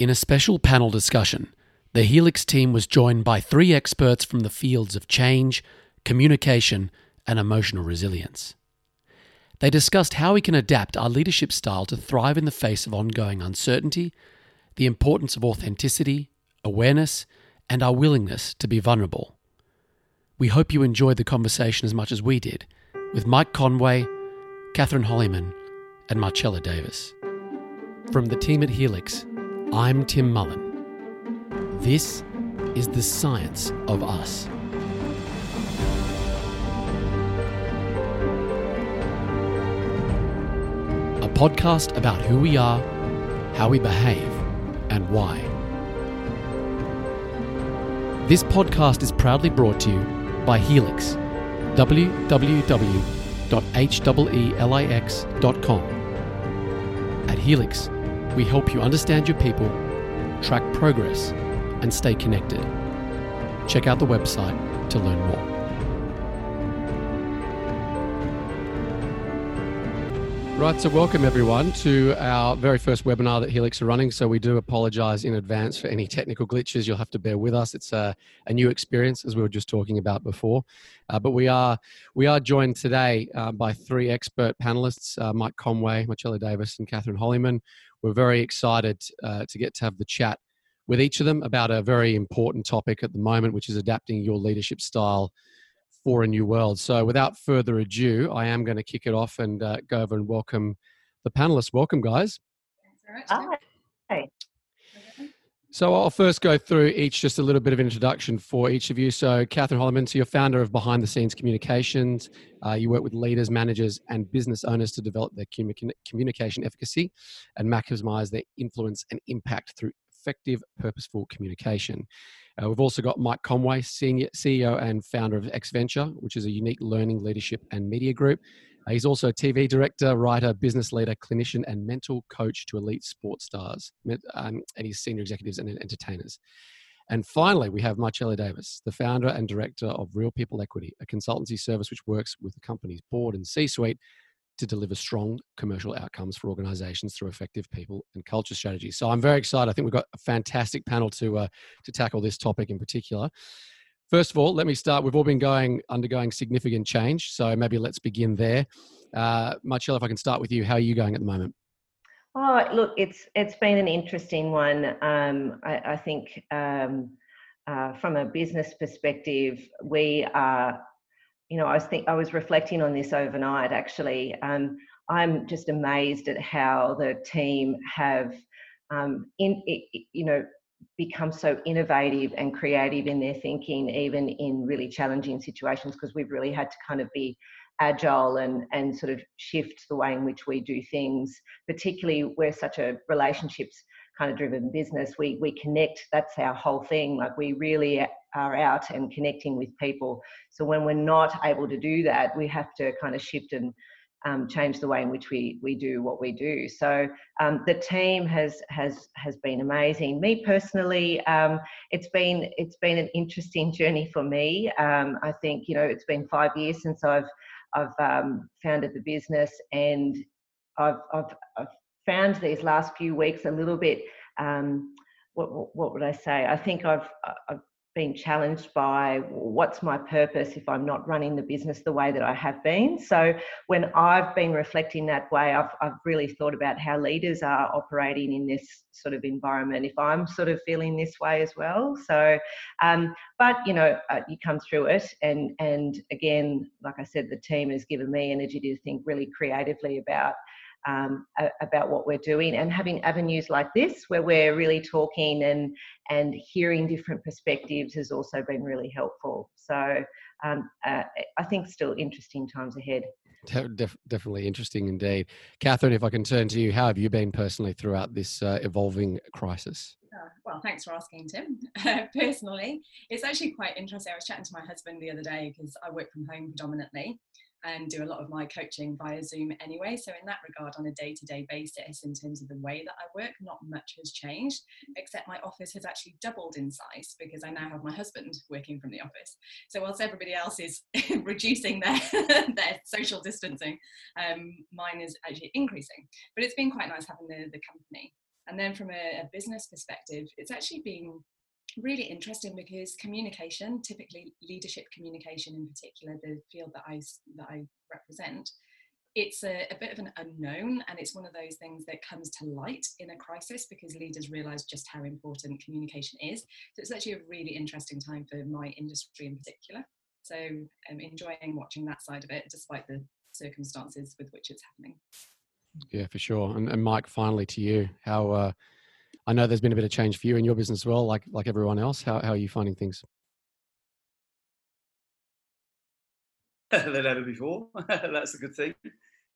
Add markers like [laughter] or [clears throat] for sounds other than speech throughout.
In a special panel discussion, the Heelix team was joined by three experts from the fields of change, communication, and emotional resilience. They discussed how we can adapt our leadership style to thrive in the face of ongoing uncertainty, the importance of authenticity, awareness, and our willingness to be vulnerable. We hope you enjoyed the conversation as much as we did with Mike Conway, Catherine Hollyman, and Marcella Davis. From the team at Heelix, I'm Tim Mullen. This is the science of us. A podcast about who we are, how we behave, and why. This podcast is proudly brought to you by Heelix, www.heelix.com. At Heelix, we help you understand your people, track progress, and stay connected. Check out the website to learn more. Right, so welcome everyone to our very first webinar that Heelix are running. So we do apologize in advance for any technical glitches. You'll have to bear with us. It's a, a new experience, as we were just talking about before. Uh, but we are we are joined today uh, by three expert panelists: uh, Mike Conway, Marcella Davis, and Catherine Hollyman. We're very excited uh, to get to have the chat with each of them about a very important topic at the moment, which is adapting your leadership style for a new world. So, without further ado, I am going to kick it off and uh, go over and welcome the panelists. Welcome, guys. Hi. So, I'll first go through each just a little bit of introduction for each of you. So, Catherine Hollyman, so you're founder of Behind the Scenes Communications. Uh, you work with leaders, managers, and business owners to develop their communication efficacy and maximize their influence and impact through effective, purposeful communication. Uh, we've also got Mike Conway, senior CEO and founder of XVenture, which is a unique learning, leadership, and media group. Uh, he's also a TV director, writer, business leader, clinician, and mental coach to elite sports stars, um, and he's senior executives and entertainers. And finally, we have Marcella Davis, the founder and director of Real People Equity, a consultancy service which works with the company's board and C suite to deliver strong commercial outcomes for organizations through effective people and culture strategies. So I'm very excited. I think we've got a fantastic panel to uh, to tackle this topic in particular. First of all, let me start. We've all been going undergoing significant change, so maybe let's begin there. Uh, Marcella, if I can start with you, how are you going at the moment? Oh, look, it's it's been an interesting one. Um, I, I, think um, uh, from a business perspective, we are you know, I was think I was reflecting on this overnight. Actually, um, I'm just amazed at how the team have, um, in you know, become so innovative and creative in their thinking, even in really challenging situations. Because we've really had to kind of be agile and and sort of shift the way in which we do things. Particularly, we're such a relationships kind of driven business. We we connect. That's our whole thing. Like we really are out and connecting with people. So when we're not able to do that, we have to kind of shift and um, change the way in which we we do what we do. So um, the team has has has been amazing. Me personally, um, it's been it's been an interesting journey for me. Um, I think you know it's been five years since I've I've um, founded the business, and I've, I've, I've found these last few weeks a little bit. Um, what, what would I say? I think I've, I've been challenged by what's my purpose if I'm not running the business the way that I have been. So when I've been reflecting that way, I've, I've really thought about how leaders are operating in this sort of environment. If I'm sort of feeling this way as well, so um, but you know uh, you come through it, and and again, like I said, the team has given me energy to think really creatively about um, about what we're doing and having avenues like this where we're really talking and and hearing different perspectives has also been really helpful. So um, uh, i think still interesting times ahead. Def- definitely interesting indeed. Catherine if i can turn to you how have you been personally throughout this uh, evolving crisis? Uh, well, thanks for asking, Tim. Uh, [laughs] personally, it's actually quite interesting. I was chatting to my husband the other day because I work from home predominantly, and do a lot of my coaching via Zoom anyway. So, in that regard, on a day to day basis, in terms of the way that I work, not much has changed, except my office has actually doubled in size because I now have my husband working from the office. So, whilst everybody else is [laughs] reducing their, [laughs] their social distancing, um, mine is actually increasing. But it's been quite nice having the, the company. And then from a, a business perspective, it's actually been really interesting because communication, typically leadership communication in particular, the field that I, that I represent, it's a, a, bit of an unknown and it's one of those things that comes to light in a crisis because leaders realize just how important communication is. So it's actually a really interesting time for my industry in particular. So i'm enjoying watching that side of it despite the circumstances with which it's happening. Yeah for sure. And, and mike finally to you how uh, i know there's been a bit of change for you in your business as well like like everyone else how, how are you finding things [laughs] than ever before. [laughs] That's a good thing.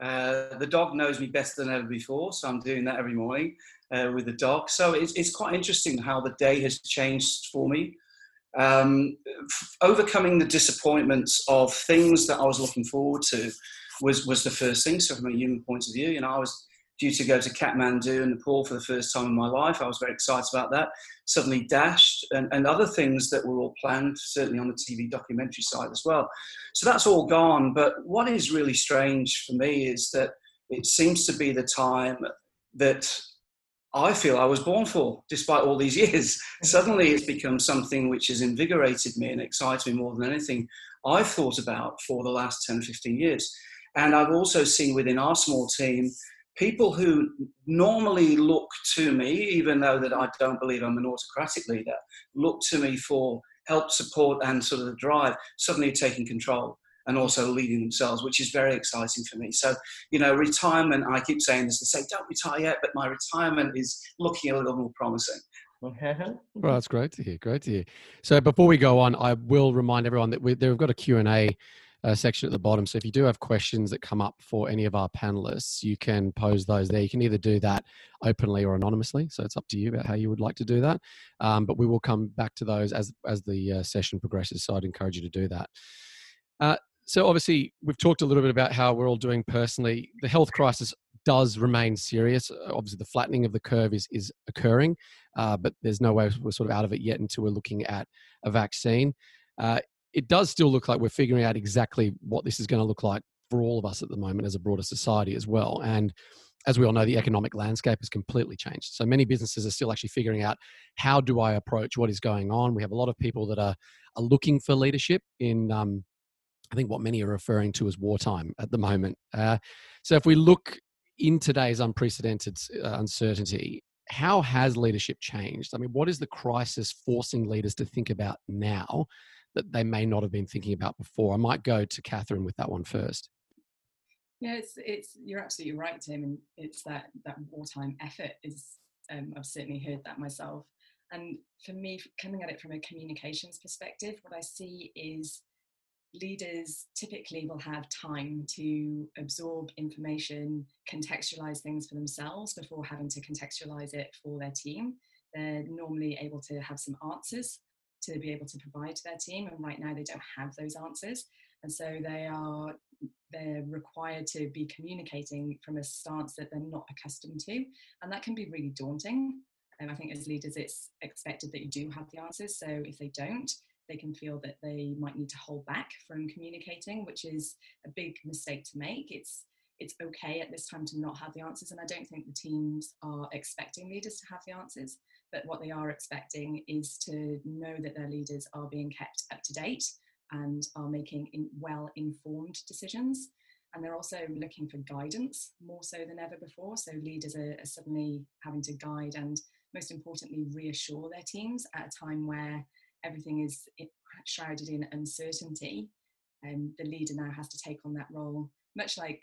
Uh, the dog knows me better than ever before, so I'm doing that every morning uh, with the dog. So it's, it's quite interesting how the day has changed for me. Um, f- overcoming the disappointments of things that I was looking forward to was, was the first thing. So, from a human point of view, you know, I was due to go to Kathmandu and Nepal for the first time in my life. I was very excited about that. Suddenly dashed, and, and other things that were all planned, certainly on the TV documentary side as well. So that's all gone. But what is really strange for me is that it seems to be the time that I feel I was born for, despite all these [laughs] years. Suddenly it's become something which has invigorated me and excites me more than anything I've thought about for the last 10, 15 years. And I've also seen within our small team people who normally look to me, even though that I don't believe I'm an autocratic leader, look to me for help, support, and sort of the drive, suddenly taking control and also leading themselves, which is very exciting for me. So, you know, retirement, I keep saying this, they say, don't retire yet, but my retirement is looking a little more promising. Mm-hmm. well, that's great to hear. Great to hear. So before we go on, I will remind everyone that we, they've got a Q&A uh, section at the bottom. So if you do have questions that come up for any of our panelists, you can pose those there. You can either do that openly or anonymously. So it's up to you about how you would like to do that. Um, but we will come back to those as as the uh, session progresses. So I'd encourage you to do that. Uh, so obviously we've talked a little bit about how we're all doing personally. The health crisis does remain serious. Obviously, the flattening of the curve is is occurring, uh, but there's no way we're sort of out of it yet until we're looking at a vaccine. Uh, it does still look like we're figuring out exactly what this is going to look like for all of us at the moment as a broader society as well. And as we all know, the economic landscape has completely changed. So many businesses are still actually figuring out how do I approach what is going on. We have a lot of people that are, are looking for leadership in, um, I think, what many are referring to as wartime at the moment. Uh, so if we look in today's unprecedented uh, uncertainty, how has leadership changed? I mean, what is the crisis forcing leaders to think about now that they may not have been thinking about before. I might go to Catherine with that one first. Yeah, it's it's you're absolutely right, Tim, and it's that that wartime effort is. Um, I've certainly heard that myself, and for me, coming at it from a communications perspective, what I see is leaders typically will have time to absorb information, contextualize things for themselves before having to contextualize it for their team. They're normally able to have some answers to be able to provide to their team and right now they don't have those answers. And so they are they're required to be communicating from a stance that they're not accustomed to. And that can be really daunting. And i think as leaders it's expected that you do have the answers. So if they don't they can feel that they might need to hold back from communicating which is a big mistake to make. It's it's okay at this time to not have the answers. And i don't think the teams are expecting leaders to have the answers but what they are expecting is to know that their leaders are being kept up to date and are making in well informed decisions. And they're also looking for guidance more so than ever before. So leaders are, are suddenly having to guide and, most importantly, reassure their teams at a time where everything is eh, shrouded in uncertainty. And the leader now has to take on that role, much like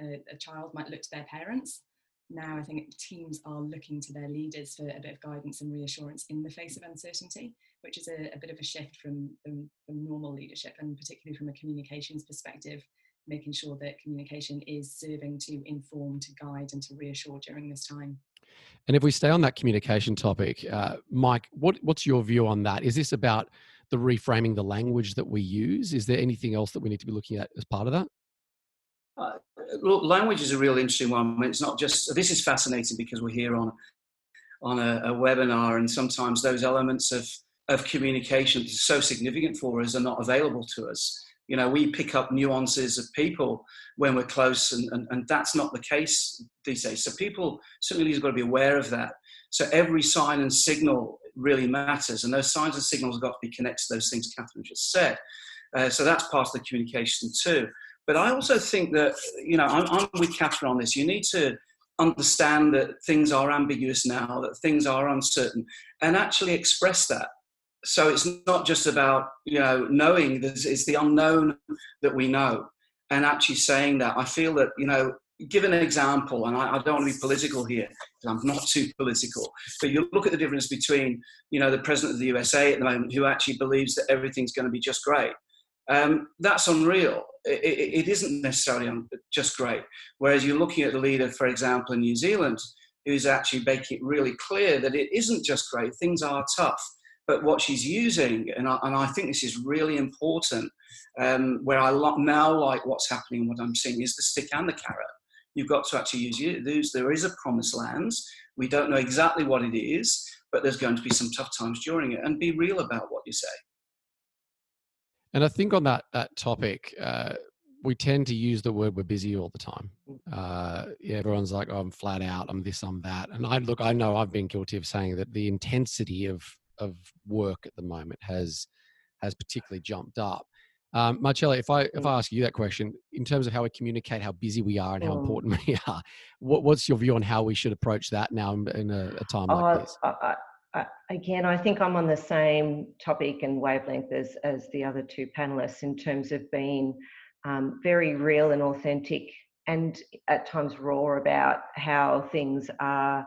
a, a child might look to their parents now I think teams are looking to their leaders for a bit of guidance and reassurance in the face of uncertainty, which is a, a bit of a shift from, from, from, normal leadership and particularly from a communications perspective, making sure that communication is serving to inform, to guide, and to reassure during this time. And if we stay on that communication topic, uh, Mike, what, what's your view on that? Is this about the reframing the language that we use? Is there anything else that we need to be looking at as part of that? Uh, look, language is a real interesting one. It's not just this is fascinating because we're here on on a, a, webinar, and sometimes those elements of of communication that are so significant for us are not available to us. You know, we pick up nuances of people when we're close, and, and, and that's not the case these days. So people certainly have got to be aware of that. So every sign and signal really matters, and those signs and signals have got to be connected to those things Catherine just said. Uh, so that's part of the communication too. But I also think that, you know, I'm, I'm with Catherine on this. You need to understand that things are ambiguous now, that things are uncertain, and actually express that so it's not just about you know knowing it's the unknown that we know and actually saying that i feel that you know give an example and i, I don't want to be political here i'm not too political but you look at the difference between you know the president of the usa at the moment who actually believes that everything's going to be just great um, that's unreal it, it, it isn't necessarily just great whereas you're looking at the leader for example in new zealand who's actually making it really clear that it isn't just great things are tough but what she's using, and I, and I think this is really important, um, where I lo- now like what's happening, and what I'm seeing is the stick and the carrot. You've got to actually use it. There is a promised land. We don't know exactly what it is, but there's going to be some tough times during it, and be real about what you say. And I think on that that topic, uh, we tend to use the word we're busy all the time. Uh, yeah, everyone's like, oh, I'm flat out, I'm this, I'm that. And I look, I know I've been guilty of saying that the intensity of of work at the moment has has particularly jumped up. Um, Marcella, if I if mm. I ask you that question in terms of how we communicate how busy we are and how mm. important [laughs] we are, what, what's your view on how we should approach that now in a, a time like oh, this? I, Again, I think I'm on the same topic and wavelength as as the other two panelists in terms of being um, very real and authentic, and at times raw about how things are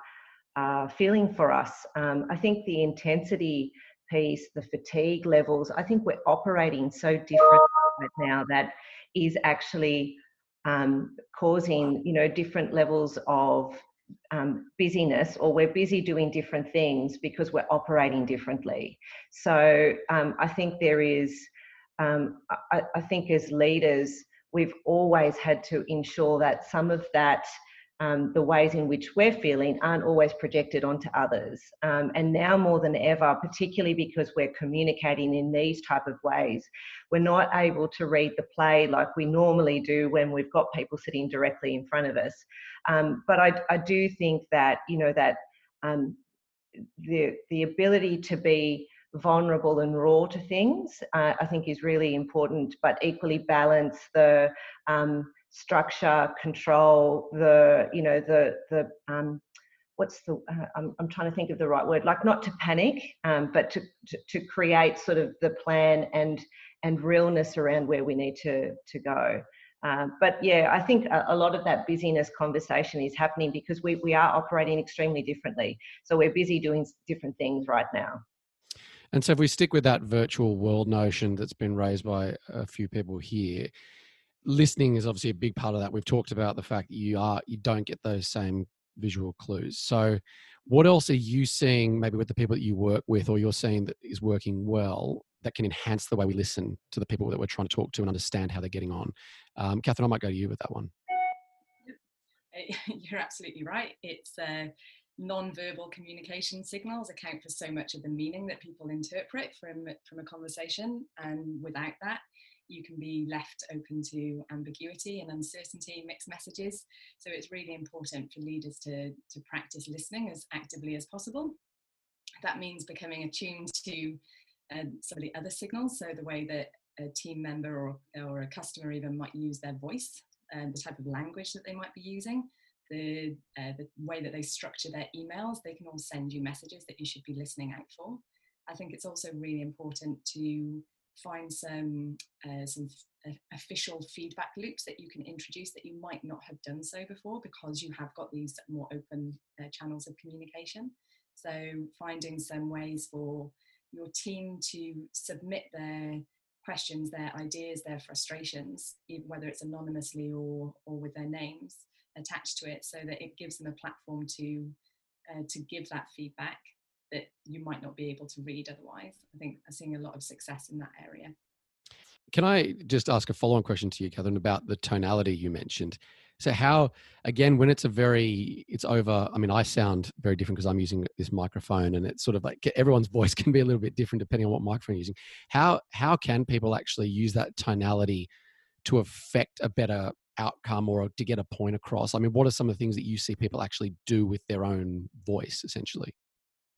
feeling for us. Um, I think the intensity piece, the fatigue levels, I think we're operating so different right now that is actually um, causing, you know, different levels of um, busyness or we're busy doing different things because we're operating differently. So um, I think there is, um, I, I think as leaders, we've always had to ensure that some of that um, the ways in which we're feeling aren't always projected onto others. Um, and now more than ever, particularly because we're communicating in these type of ways, we're not able to read the play like we normally do when we've got people sitting directly in front of us. Um, but I, I, do think that, you know, that um, the, the ability to be vulnerable and raw to things, uh, I think is really important, but equally balance the, um, structure, control, the you know the the um, what's the uh, I'm, I'm trying to think of the right word like not to panic um, but to, to, to create sort of the plan and and realness around where we need to to go. Um, but yeah i think a, a, lot of that busyness conversation is happening because we, we are operating extremely differently. So we're busy doing different things right now. And so if we stick with that virtual world notion that's been raised by a few people here listening is obviously a big part of that. We've talked about the fact that you are you don't get those same visual clues. So what else are you seeing maybe with the people that you work with or you're seeing that is working well that can enhance the way we listen to the people that we're trying to talk to and understand how they're getting on? Um, Catherine, I might go to you with that one. [laughs] You're absolutely right. It's uh, non-verbal communication signals account for so much of the meaning that people interpret from from a conversation, and without that, you can be left open to ambiguity and uncertainty, mixed messages. So it's really important for leaders to, to practice listening as actively as possible. That means becoming attuned to uh, some of the other signals, so the way that a team member or, or a customer even might use their voice, and uh, the type of language that they might be using, the, uh, the way that they structure their emails, they can all send you messages that you should be listening out for. I think it's also really important to find some uh, some f- official feedback loops that you can introduce that you might not have done so before because you have got these more open uh, channels of communication. So finding some ways for your team to submit their questions, their ideas, their frustrations, whether it's anonymously or or with their names attached to it, so that it gives them a platform to uh, to give that feedback that you might not be able to read otherwise. I think I'm seeing a lot of success in that area. Can I just ask a follow on question to you, Catherine, about the tonality you mentioned? So how again when it's a very it's over. I mean, I sound very different because I'm using this microphone, and it's sort of like everyone's [laughs] voice can be a little bit different depending on what microphone you're using. How how can people actually use that tonality to affect a better outcome or to get a point across? I mean, what are some of the things that you see people actually do with their own voice, essentially?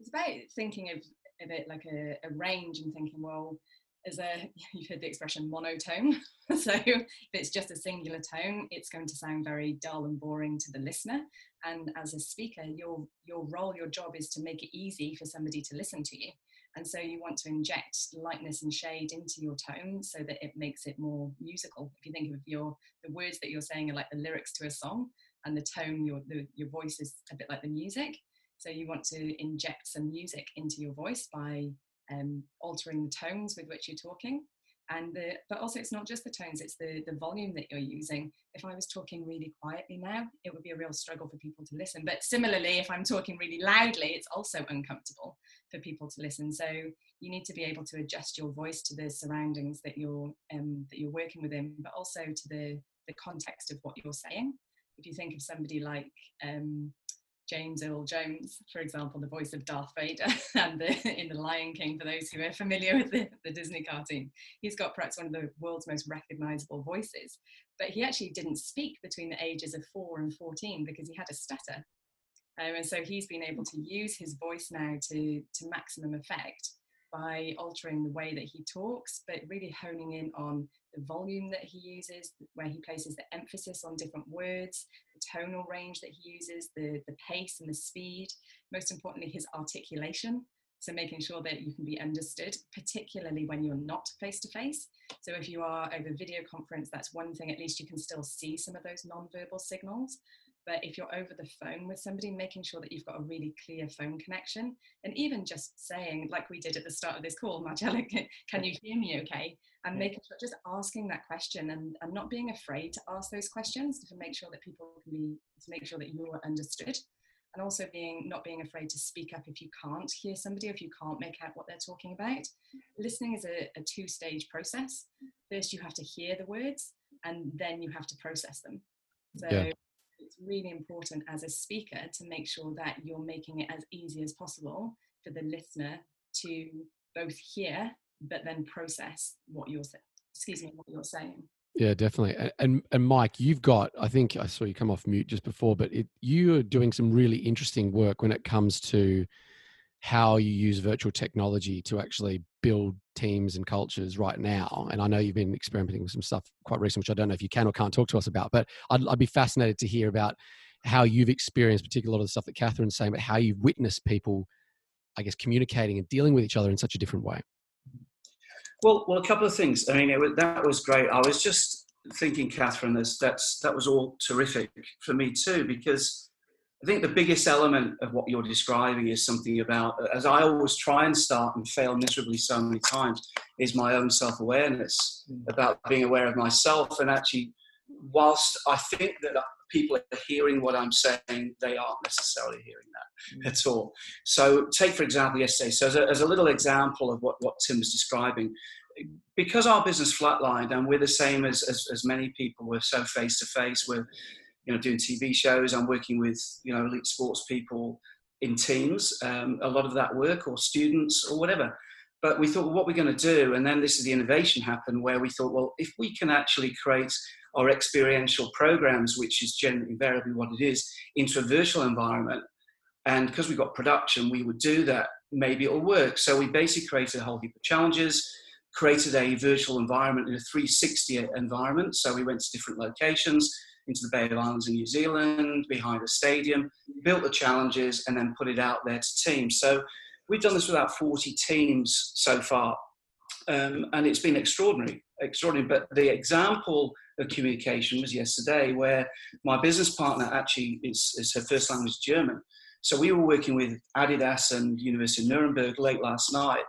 It's about thinking of, of it like a, a range and thinking, well, as a you've heard the expression monotone. [laughs] So if it's just a singular tone it's going to sound very dull and boring to the listener. And as a speaker your your role your job is to make it easy for somebody to listen to you. And so you want to inject lightness and shade into your tone so that it makes it more musical. If you think of your the words that you're saying are like the lyrics to a song and the tone your the, your voice is a bit like the music so you want to inject some music into your voice by um, altering the tones with which you're talking. And the, but also it's not just the tones it's the the volume that you're using. If i was talking really quietly now it would be a real struggle for people to listen. But similarly if i'm talking really loudly it's also uncomfortable for people to listen. So you need to be able to adjust your voice to the surroundings that you're um, that you're working within but also to the the context of what you're saying. If you think of somebody like um, James Earl Jones, for example, the voice of Darth Vader, [laughs] and the, in The Lion King, for those who are familiar with the, the, Disney cartoon, he's got perhaps one of the world's most recognizable voices. But he actually didn't speak between the ages of four and 14 because he had a stutter. Um, and so he's been able to use his voice now to, to maximum effect by altering the way that he talks, but really honing in on the volume that he uses, where he places the emphasis on different words, tonal range that he uses, the, the pace and the speed, most importantly, his articulation. So making sure that you can be understood, particularly when you're not face to face. So if you are over video conference, that's one thing, at least you can still see some of those non-verbal signals. But if you're over the phone with somebody, making sure that you've got a really clear phone connection, and even just saying, like we did at the start of this call, Marcella, [laughs] can you hear me okay? And making sure, just asking that question and, and not being afraid to ask those questions to make sure that people can be, to make sure that you're understood. And also being not being afraid to speak up if you can't hear somebody, if you can't make out what they're talking about. Listening is a, a two stage process. First, you have to hear the words, and then you have to process them. So yeah it's really important as a speaker to make sure that you're making it as easy as possible for the listener to both hear but then process what you're saying excuse me what you're saying. Yeah definitely. And and mike you've got i think i saw you come off mute just before but it, you are doing some really interesting work when it comes to how you use virtual technology to actually build teams and cultures right now. And I know you've been experimenting with some stuff quite recently, which I don't know if you can or can't talk to us about, but I'd, I'd be fascinated to hear about how you've experienced, particularly a lot of the stuff that Catherine's saying, but how you've witnessed people, I guess, communicating and dealing with each other in such a different way. Well, well, a couple of things. I mean, it, that was great. I was just thinking, Catherine, that's, that's that was all terrific for me too, because I think the biggest element of what you're describing is something about, as I always try and start and fail miserably so many times, is my own self awareness mm. about being aware of myself. And actually, whilst I think that people are hearing what I'm saying, they aren't necessarily hearing that mm. at all. So, take for example yesterday. So, as a, as a little example of what, what Tim was describing, because our business flatlined and we're the same as, as, as many people, we're so face to face, we're you know, doing TV shows. I'm working with, you know, elite sports people in teams, um, a lot of that work, or students, or whatever. But we thought, well, what we're going to do, and then this is the innovation happened, where we thought, well, if we can actually create our experiential programs, which is generally invariably what it is, into a virtual environment, and because we've got production, we would do that. Maybe it'll work. So we basically created a whole heap of challenges, created a virtual environment in a 360 environment. So we went to different locations into the Bay of Islands in New Zealand, behind a stadium, built the challenges, and then put it out there to teams. So we've done this with about 40 teams so far, um, and it's been extraordinary, extraordinary. But the example of communication was yesterday, where my business partner actually is, is her first language German. So we were working with Adidas and University of Nuremberg late last night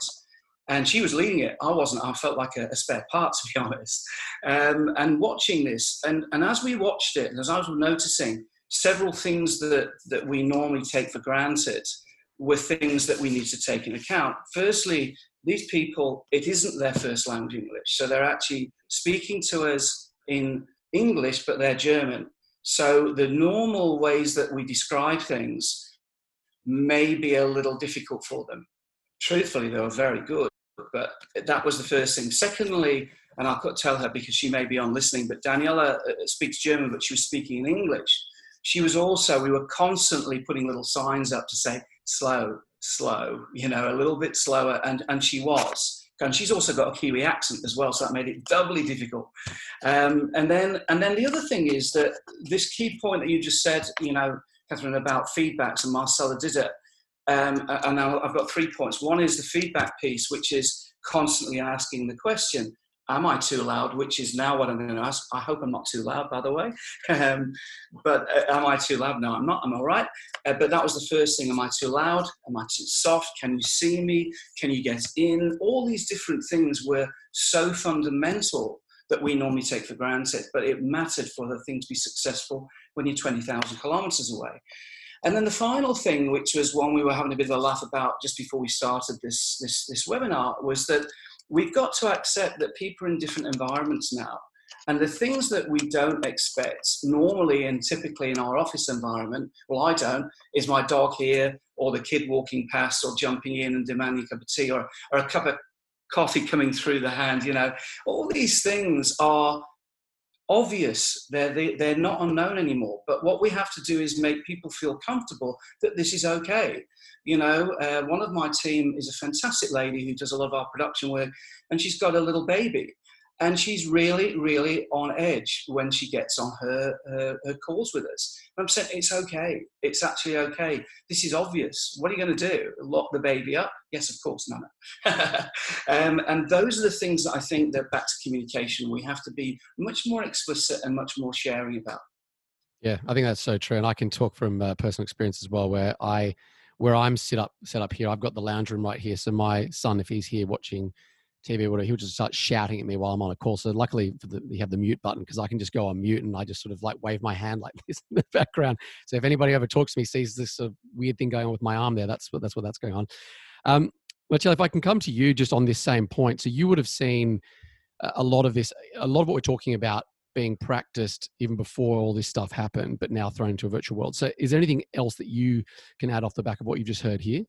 and she was leading it. I wasn't. I felt like a, a spare part, [laughs] to be honest. Um, and watching this, and, and as we watched it, and as I was noticing, several things that, that we normally take for granted were things that we need to take into account. Firstly, these people, it isn't their first language English, so they're actually speaking to us in English, but they're German. So the normal ways that we describe things may be a little difficult for them. Truthfully, they were very good, but that was the first thing. Secondly, and I could tell her because she may be on listening, but Daniela uh, speaks German, but she was speaking in English. She was also, we were constantly putting little signs up to say, slow, slow, you know, a little bit slower, and, and she was. And she's also got a Kiwi accent as well, so that made it doubly difficult. Um, and then, and then the other thing is that this key point that you just said, you know, Catherine, about feedbacks, and Marcella did it. Um, and I've got three points. One is the feedback piece, which is constantly asking the question, am I too loud? Which is now what I'm going to ask. I hope I'm not too loud, by the way. [laughs] Um, but uh, am I too loud? No, I'm not. I'm all right. Uh, but that was the first thing. Am I too loud? Am I too soft? Can you see me? Can you get in? All these different things were so fundamental that we normally take for granted. But it mattered for the thing to be successful when you're 20,000 kilometers away. And then the final thing, which was one we were having a bit of a laugh about just before we started this, this, this webinar, was that we've got to accept that people are in different environments now. And the things that we don't expect normally and typically in our office environment, well, I don't, is my dog here or the kid walking past or jumping in and demanding a cup of tea or, or a cup of coffee coming through the hand, you know. All these things are obvious. They're, they, they're not unknown anymore. But what we have to do is make people feel comfortable that this is okay. You know, uh, one of my team is a fantastic lady who does a lot of our production work, and she's got a little baby. And she's really, really on edge when she gets on her, her, her calls with us. I'm saying, it's okay. It's actually okay. This is obvious. What are you going to do? Lock the baby up? Yes, of course, no. [laughs] um, and those are the things that I think that back to communication, we have to be much more explicit and much more sharing about. Yeah, I think that's so true. And I can talk from uh, personal experience as well, where I where I'm set up set up here. I've got the lounge room right here. So my son, if he's here watching TV or whatever, he'll just start shouting at me while I'm on a call. So luckily the, you have the mute button because I can just go on mute and I just sort of like wave my hand like [laughs] this in the background. So if anybody ever talks to me, sees this sort of weird thing going on with my arm there, that's what that's what that's going on. Um, if I can come to you just on this same point, so you would have seen a lot of this, a lot of what we're talking about being practiced even before all this stuff happened, but now thrown into a virtual world. So, is there anything else that you can add off the back of what you've just heard here?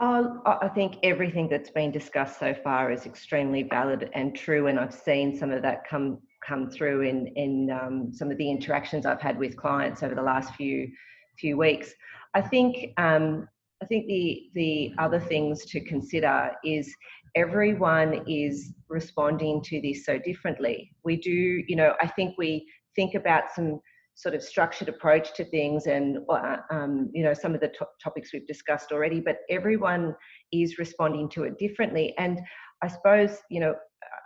Uh, I think everything that's been discussed so far is extremely valid and true, and I've seen some of that come come through in in um, some of the interactions I've had with clients over the last few few weeks. I think um, I think the the other things to consider is everyone is responding to this so differently. We do, you know, I think we think about some sort of structured approach to things and, uh, um, you know, some of the to- topics we've discussed already, but everyone is responding to it differently. And I suppose, you know,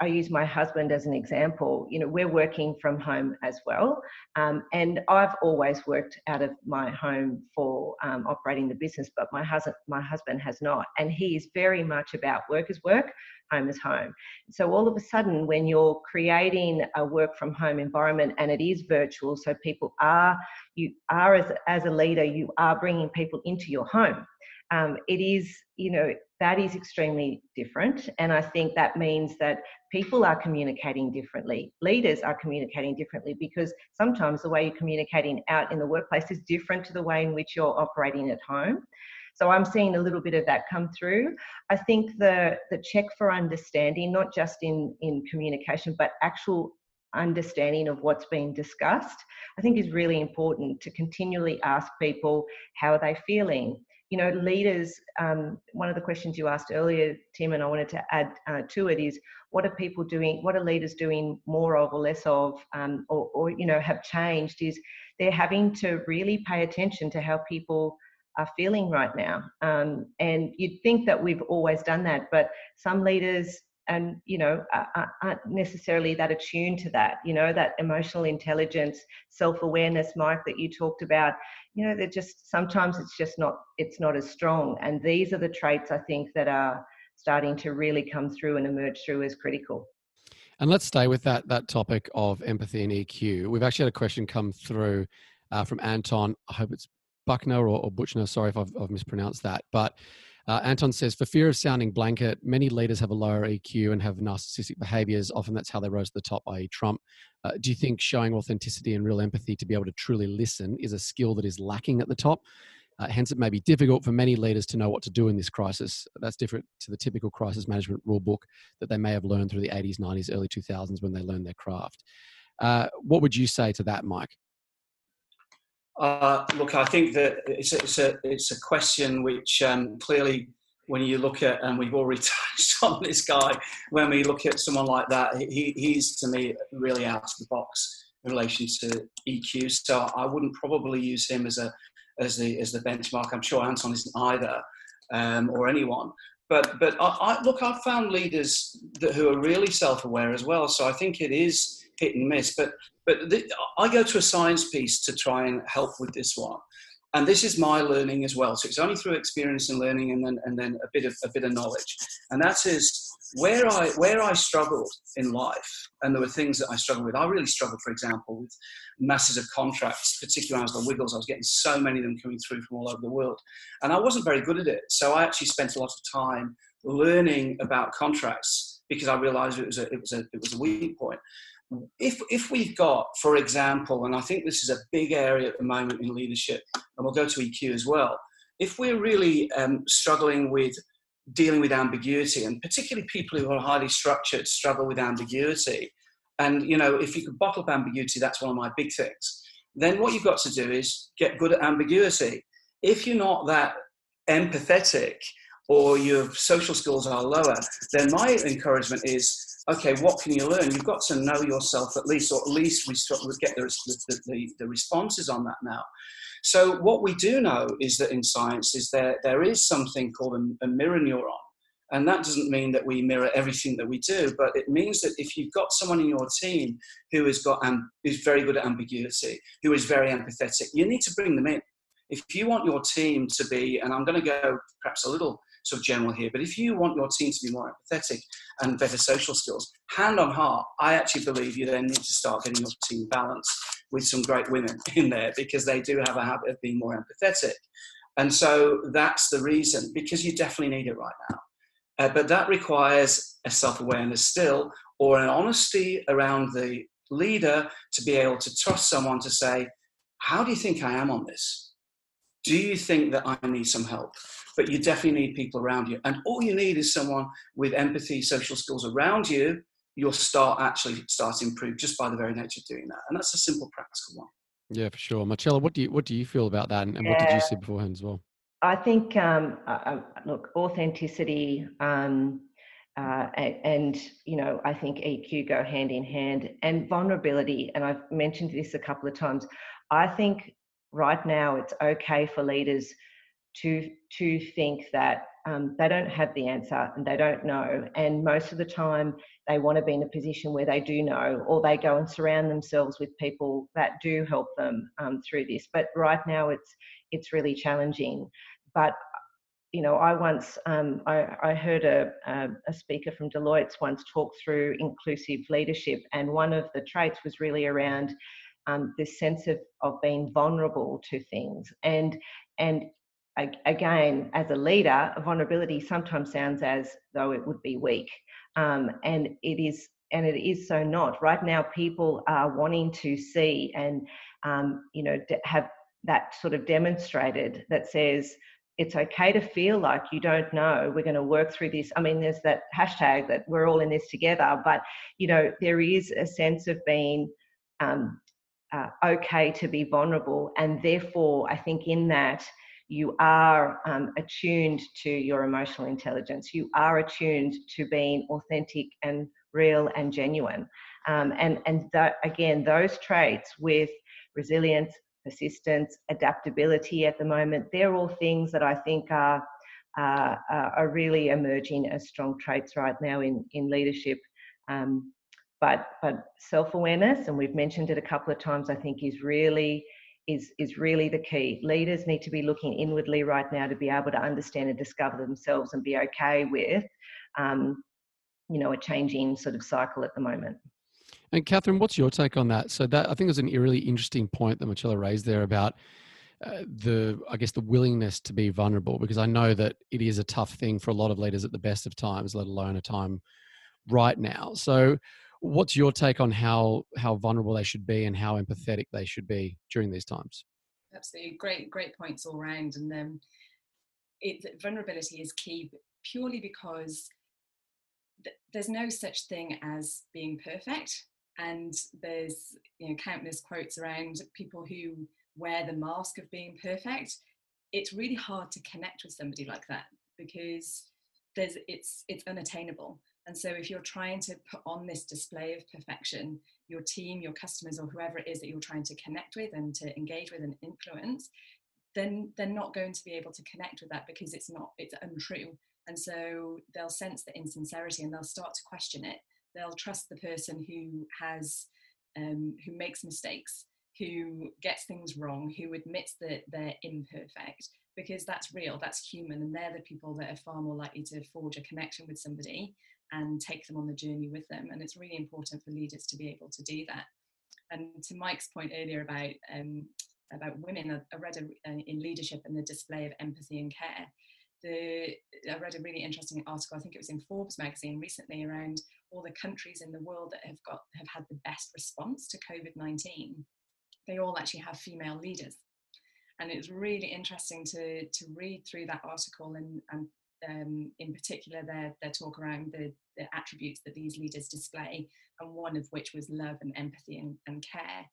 I use my husband as an example. You know, we're working from home as well, um, and I've always worked out of my home for um, operating the business, but my husband, my husband has not, and he is very much about work as work, home is home. So all of a sudden, when you're creating a work from home environment and it is virtual, so people are you are as as a leader, you are bringing people into your home. Um, it is, you know, that is extremely different. And I think that means that people are communicating differently. Leaders are communicating differently because sometimes the way you're communicating out in the workplace is different to the way in which you're operating at home. So I'm seeing a little bit of that come through. I think the the check for understanding, not just in in communication, but actual understanding of what's being discussed, I think is really important to continually ask people how are they feeling you know, leaders, um, one of the questions you asked earlier, Tim, and I wanted to add uh, to it is what are people doing, what are leaders doing more of or less of, um, or, or, you know, have changed is they're having to really pay attention to how people are feeling right now. Um, and you'd think that we've always done that, but some leaders and you know aren't necessarily that attuned to that you know that emotional intelligence self-awareness mike that you talked about you know they're just sometimes it's just not it's not as strong. And these are the traits i think that are starting to really come through and emerge through as critical. And let's stay with that that topic of empathy and eq we've actually had a question come through uh, from anton. I hope it's buckner or, or butchner. Sorry if I've, I've mispronounced that. But Uh, Anton says, for fear of sounding blanket, many leaders have a lower EQ and have narcissistic behaviors. Often that's how they rose to the top, i.e., Trump. Uh, do you think showing authenticity and real empathy to be able to truly listen is a skill that is lacking at the top? Uh, hence, it may be difficult for many leaders to know what to do in this crisis. That's different to the typical crisis management rule book that they may have learned through the 80s, 90s, early 2000s when they learned their craft. Uh, what would you say to that, Mike? Uh, look, I think that it's a, it's a, it's a question which um, clearly, when you look at, and we've already [laughs] touched on this guy, when we look at someone like that, he, he's to me really out of the box in relation to EQ. So I wouldn't probably use him as a as the as the benchmark. I'm sure Anton isn't either, um, or anyone. But but I, I, look, I've found leaders that, who are really self-aware as well. So I think it is hit and miss. But but the, I go to a science piece to try and help with this one, and this is my learning as well. So it's only through experience and learning, and then and then a bit of a bit of knowledge, and that is where I where I struggled in life, and there were things that I struggled with. I really struggled, for example, with masses of contracts, particularly as the Wiggles. I was getting so many of them coming through from all over the world, and I wasn't very good at it. So I actually spent a lot of time learning about contracts because I realised it was a it was a it was a weak point. If if we've got, for example, and I think this is a big area at the moment in leadership, and we'll go to EQ as well. If we're really um, struggling with dealing with ambiguity, and particularly people who are highly structured struggle with ambiguity. And you know, if you can bottle up ambiguity, that's one of my big things. Then what you've got to do is get good at ambiguity. If you're not that empathetic or your social skills are lower, then my encouragement is okay, what can you learn? You've got to know yourself at least, or at least we get the, the, the, the responses on that now. So what we do know is that in science is there there is something called a, a mirror neuron. And that doesn't mean that we mirror everything that we do, but it means that if you've got someone in your team who has got um, who's very good at ambiguity, who is very empathetic, you need to bring them in. If you want your team to be, and I'm going to go perhaps a little sort of general here, but if you want your team to be more empathetic and better social skills, hand on heart, I actually believe you then need to start getting your team balanced with some great women [laughs] in there because they do have a habit of being more empathetic. And so that's the reason, because you definitely need it right now. Uh, but that requires a self awareness still, or an honesty around the leader to be able to trust someone to say, How do you think I am on this? Do you think that I need some help? But you definitely need people around you. And all you need is someone with empathy, social skills around you. You'll start actually start to improve just by the very nature of doing that. And that's a simple, practical one. Yeah, for sure. Marcella, what do you what do you feel about that, and, and yeah. what did you see beforehand as well? I think, um, uh, look, authenticity um, uh, and, and, you know, I think EQ go hand in hand, and vulnerability. And I've mentioned this a couple of times. I think right now it's okay for leaders to to think that um, they don't have the answer and they don't know. And most of the time, they want to be in a position where they do know, or they go and surround themselves with people that do help them um, through this. But right now, it's it's really challenging. But you know, I once um, I, I, heard a, a, speaker from Deloitte once talk through inclusive leadership, and one of the traits was really around um, this sense of, of being vulnerable to things. And and again, as a leader, vulnerability sometimes sounds as though it would be weak, um, and it is, and it is so not. Right now, people are wanting to see and um, you know have that sort of demonstrated that says it's okay to feel like you don't know. We're going to work through this. I mean there's that hashtag that we're all in this together but you know there is a sense of being um, uh, okay to be vulnerable and therefore i think in that you are um, attuned to your emotional intelligence. You are attuned to being authentic and real and genuine. Um, and and that, again, those traits with resilience, persistence, adaptability at the moment, they're all things that I think are, uh, are really emerging as strong traits right now in, in leadership. Um, but but self-awareness, and we've mentioned it a couple of times, I think is really is is really the key. Leaders need to be looking inwardly right now to be able to understand and discover themselves and be okay with, um, you know, a changing sort of cycle at the moment. And Catherine, what's your take on that? So that I think is an really interesting point that Marcella raised there about uh, the I guess the willingness to be vulnerable because I know that it is a tough thing for a lot of leaders at the best of times, let alone a time right now. So, what's your take on how how vulnerable they should be and how empathetic they should be during these times? Absolutely, great great points all round, and um, it, vulnerability is key purely because th- there's no such thing as being perfect, and there's you know countless quotes around people who wear the mask of being perfect, it's really hard to connect with somebody like that because there's it's it's unattainable. And so if you're trying to put on this display of perfection, your team, your customers, or whoever it is that you're trying to connect with and to engage with and influence, then they're not going to be able to connect with that because it's not it's untrue. And so they'll sense the insincerity and they'll start to question it. They'll trust the person who has um, who makes mistakes who gets things wrong, who admits that they're imperfect, because that's real, that's human, and they're the people that are far more likely to forge a connection with somebody and take them on the journey with them. And it's really important for leaders to be able to do that. And to Mike's point earlier about um, about women, I, read a, uh, in leadership and the display of empathy and care. The, I read a really interesting article. I think it was in Forbes magazine recently around all the countries in the world that have got have had the best response to COVID nineteen they all actually have female leaders. And it's really interesting to, to read through that article and, and um, in particular their, their talk around the, the attributes that these leaders display, and one of which was love and empathy and, and care.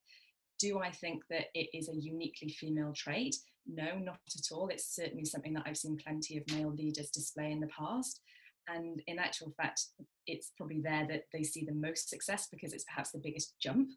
Do I think that it is a uniquely female trait? No, not at all. It's certainly something that I've seen plenty of male leaders display in the past. And in actual fact, it's probably there that they see the most success because it's perhaps the biggest jump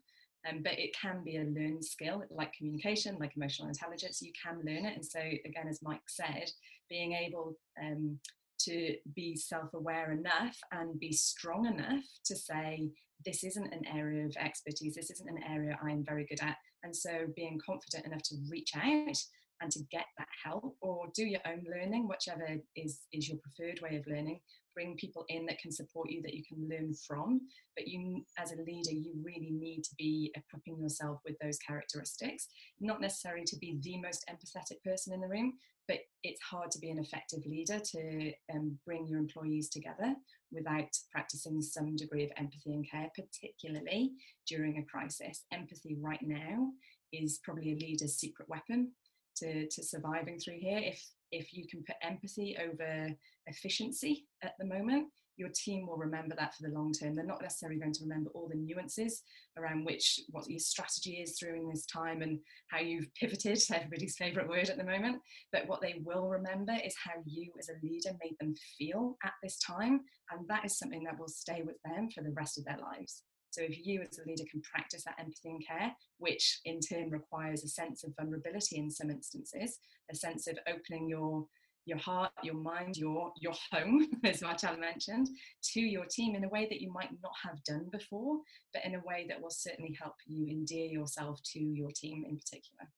um, but it can be a learned skill like communication like emotional intelligence you can learn it and so again as mike said being able um, to be self-aware enough and be strong enough to say this isn't an area of expertise this isn't an area i'm very good at. And so being confident enough to reach out and to get that help or do your own learning whichever is is your preferred way of learning bring people in that can support you that you can learn from. But you as a leader you really need to be equipping yourself with those characteristics. Not necessarily to be the most empathetic person in the room but it's hard to be an effective leader to um, bring your employees together without practicing some degree of empathy and care particularly during a crisis. Empathy right now is probably a leader's secret weapon to, to surviving through here. If if you can put empathy over efficiency at the moment, your team will remember that for the long term. They're not necessarily going to remember all the nuances around which what your strategy is during this time and how you've pivoted, [laughs] everybody's favorite word at the moment. But what they will remember is how you as a leader made them feel at this time. And that is something that will stay with them for the rest of their lives. So if you as a leader can practice that empathy and care, which in turn requires a sense of vulnerability in some instances, a sense of opening your your heart, your mind, your your home, [laughs] as Marcella mentioned, to your team in a way that you might not have done before, but in a way that will certainly help you endear yourself to your team in particular.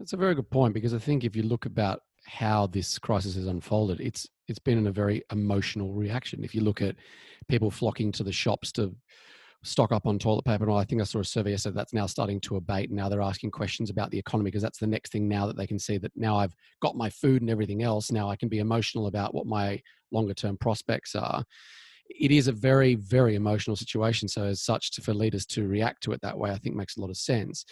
That's a very good point because I think if you look about how this crisis has unfolded, it's it's been in a very emotional reaction. If you look at people flocking to the shops to stock up on toilet paper and all. I think I saw a survey said that's now starting to abate. Now they're asking questions about the economy because that's the next thing now that they can see that now I've got my food and everything else. Now I can be emotional about what my longer term prospects are. It is a very, very emotional situation. So, as such, to, for leaders to react to it that way, I think makes a lot of sense.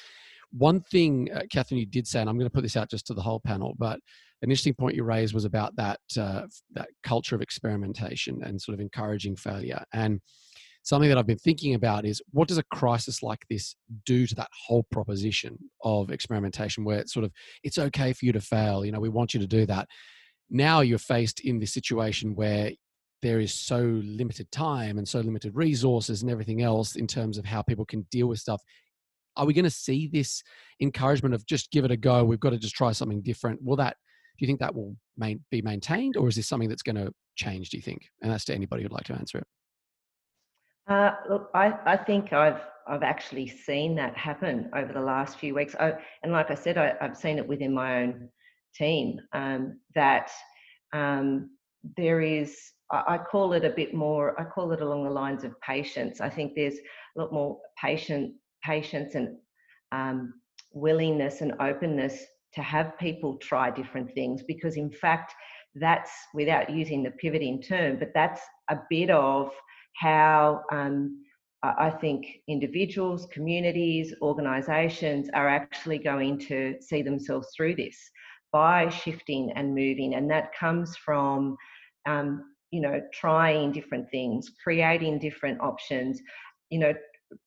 One thing, uh, Catherine, you did say, and I'm going to put this out just to the whole panel, but an interesting point you raised was about that uh, that culture of experimentation and sort of encouraging failure. And something that I've been thinking about is what does a crisis like this do to that whole proposition of experimentation where it's sort of it's okay for you to fail you know we want you to do that. Now you're faced in this situation where there is so limited time and so limited resources and everything else in terms of how people can deal with stuff. Are we going to see this encouragement of just give it a go we've got to just try something different. Will that do you think that will main, be maintained or is this something that's going to change do you think? And that's to anybody who'd like to answer it uh, look, I, I think I've I've actually seen that happen over the last few weeks. I, and like I said, I, have seen it within my own team um, that um, there is. I, call it a bit more. I call it along the lines of patience. I think there's a lot more patient patience and um, willingness and openness to have people try different things because in fact that's without using the pivoting term but that's a bit of how um, I think individuals, communities, organisations are actually going to see themselves through this by shifting and moving, and that comes from um, you know trying different things, creating different options, you know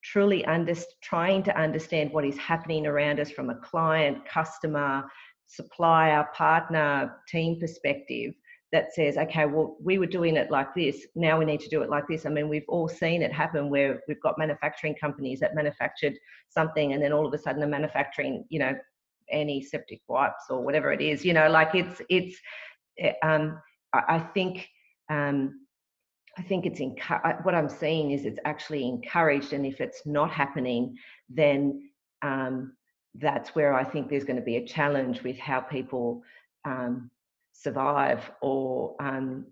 truly under, trying to understand what is happening around us from a client, customer, supplier, partner, team perspective that says, okay, well, we were doing it like this. Now we need to do it like this. I mean, we've all seen it happen where we've got manufacturing companies that manufactured something and then all of a sudden they're manufacturing, you know, antiseptic wipes or whatever it is, you know, like it's, it's, eh, um, I think, um, I think it's encu- what I'm seeing is it's actually encouraged, and if it's not happening, then um, that's where I think there's going to be a challenge with how people um, survive or um,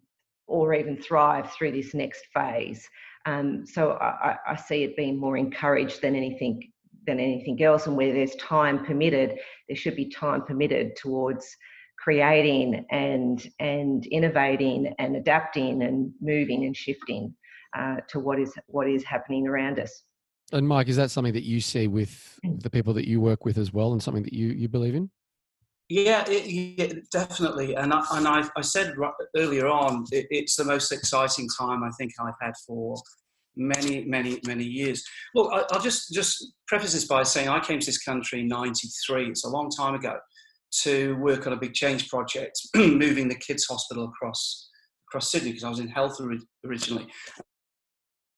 or even thrive through this next phase. Um, so I, I, see it being more encouraged than anything than anything else, and where there's time permitted, there should be time permitted towards creating and and innovating and adapting and moving and shifting uh, to what is what is happening around us. And Mike, is that something that you see with mm. the people that you work with as well, and something that you you believe in? Yeah, it, definitely. And I, and I, I said earlier on, it, it's the most exciting time I think I've had for many, many, many years. Look, I, will just just preface this by saying I came to this country in '93. It's a long time ago to work on a big change project, [clears throat] moving the kids' hospital across across Sydney because I was in health originally.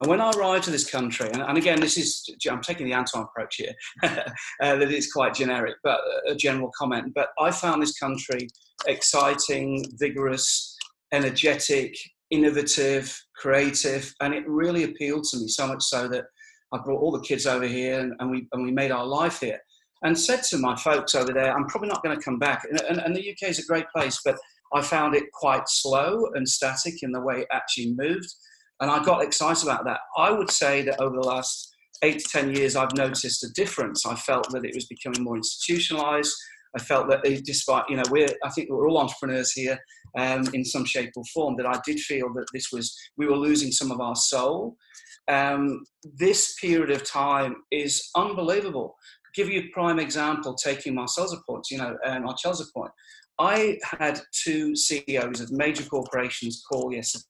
And when I arrived to this country, and, and again, this is, I'm taking the Anton approach here, [laughs] uh, that it's quite generic, but a general comment. But I found this country exciting, vigorous, energetic, innovative, creative, and it really appealed to me so much so that I brought all the kids over here and, and we, and we made our life here. And said to my folks over there, I'm probably not going to come back. And, and, and the UK is a great place, but I found it quite slow and static in the way it actually moved and I got excited about that. I would say that over the last eight to 10 years, I've noticed a difference. I felt that it was becoming more institutionalized. I felt that despite, you know, we're, I think we're all entrepreneurs here um, in some shape or form, that I did feel that this was, we were losing some of our soul. Um, this period of time is unbelievable. give you a prime example, taking Marcel's point, you know, um, Marcel's point. I had two CEOs of major corporations call yesterday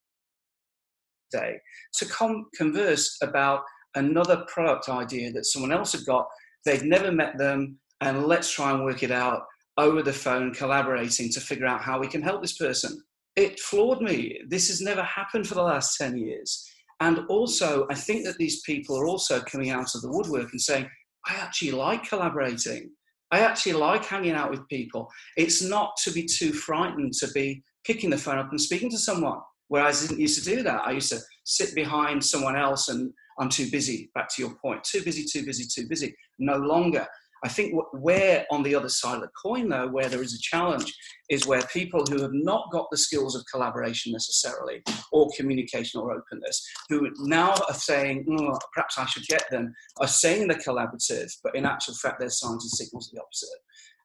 day to com- converse about another product idea that someone else had got. They'd never met them, and let's try and work it out over the phone, collaborating to figure out how we can help this person. It floored me. This has never happened for the last 10 years. And also, I think that these people are also coming out of the woodwork and saying, I actually like collaborating. I actually like hanging out with people. It's not to be too frightened to be picking the phone up and speaking to someone. Whereas I didn't used to do that. I used to sit behind someone else and I'm too busy, back to your point, too busy, too busy, too busy. No longer. I think where on the other side of the coin, though, where there is a challenge, is where people who have not got the skills of collaboration necessarily, or communication or openness, who now are saying, oh, perhaps I should get them, are saying they're collaborative, but in actual fact, their signs and signals are the opposite.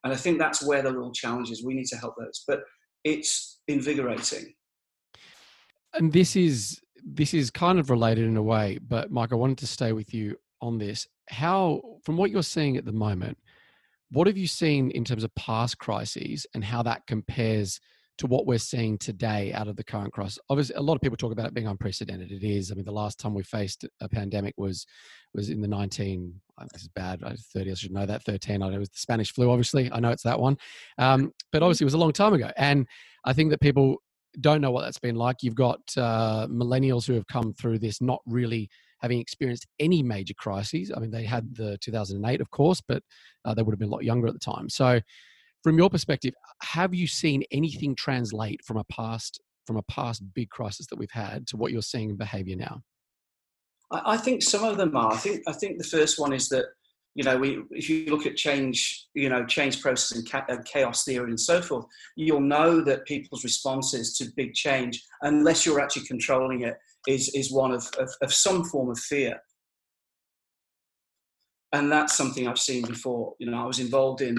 And I think that's where the real challenge is. We need to help those. But it's invigorating and this is this is kind of related in a way, but Mike, I wanted to stay with you on this. How, from what you're seeing at the moment, what have you seen in terms of past crises and how that compares to what we're seeing today out of the current crisis? Obviously, a lot of people talk about it being unprecedented. It is. I mean, the last time we faced a pandemic was was in the 19. This is bad. 30. I should know that. 13. I know it was the Spanish flu. Obviously, I know it's that one. Um, but mm-hmm. obviously, it was a long time ago. And I think that people don't know what that's been like. You've got uh, millennials who have come through this not really having experienced any major crises. I mean, they had the 2008, of course, but uh, they would have been a lot younger at the time. So, from your perspective, have you seen anything translate from a past from a past big crisis that we've had to what you're seeing in behaviour now? I think some of them are. I think I think the first one is that you know, we, if you look at change, you know, change process and chaos theory and so forth, you'll know that people's responses to big change, unless you're actually controlling it, is, is one of, of, of some form of fear. And that's something I've seen before. You know, I was involved in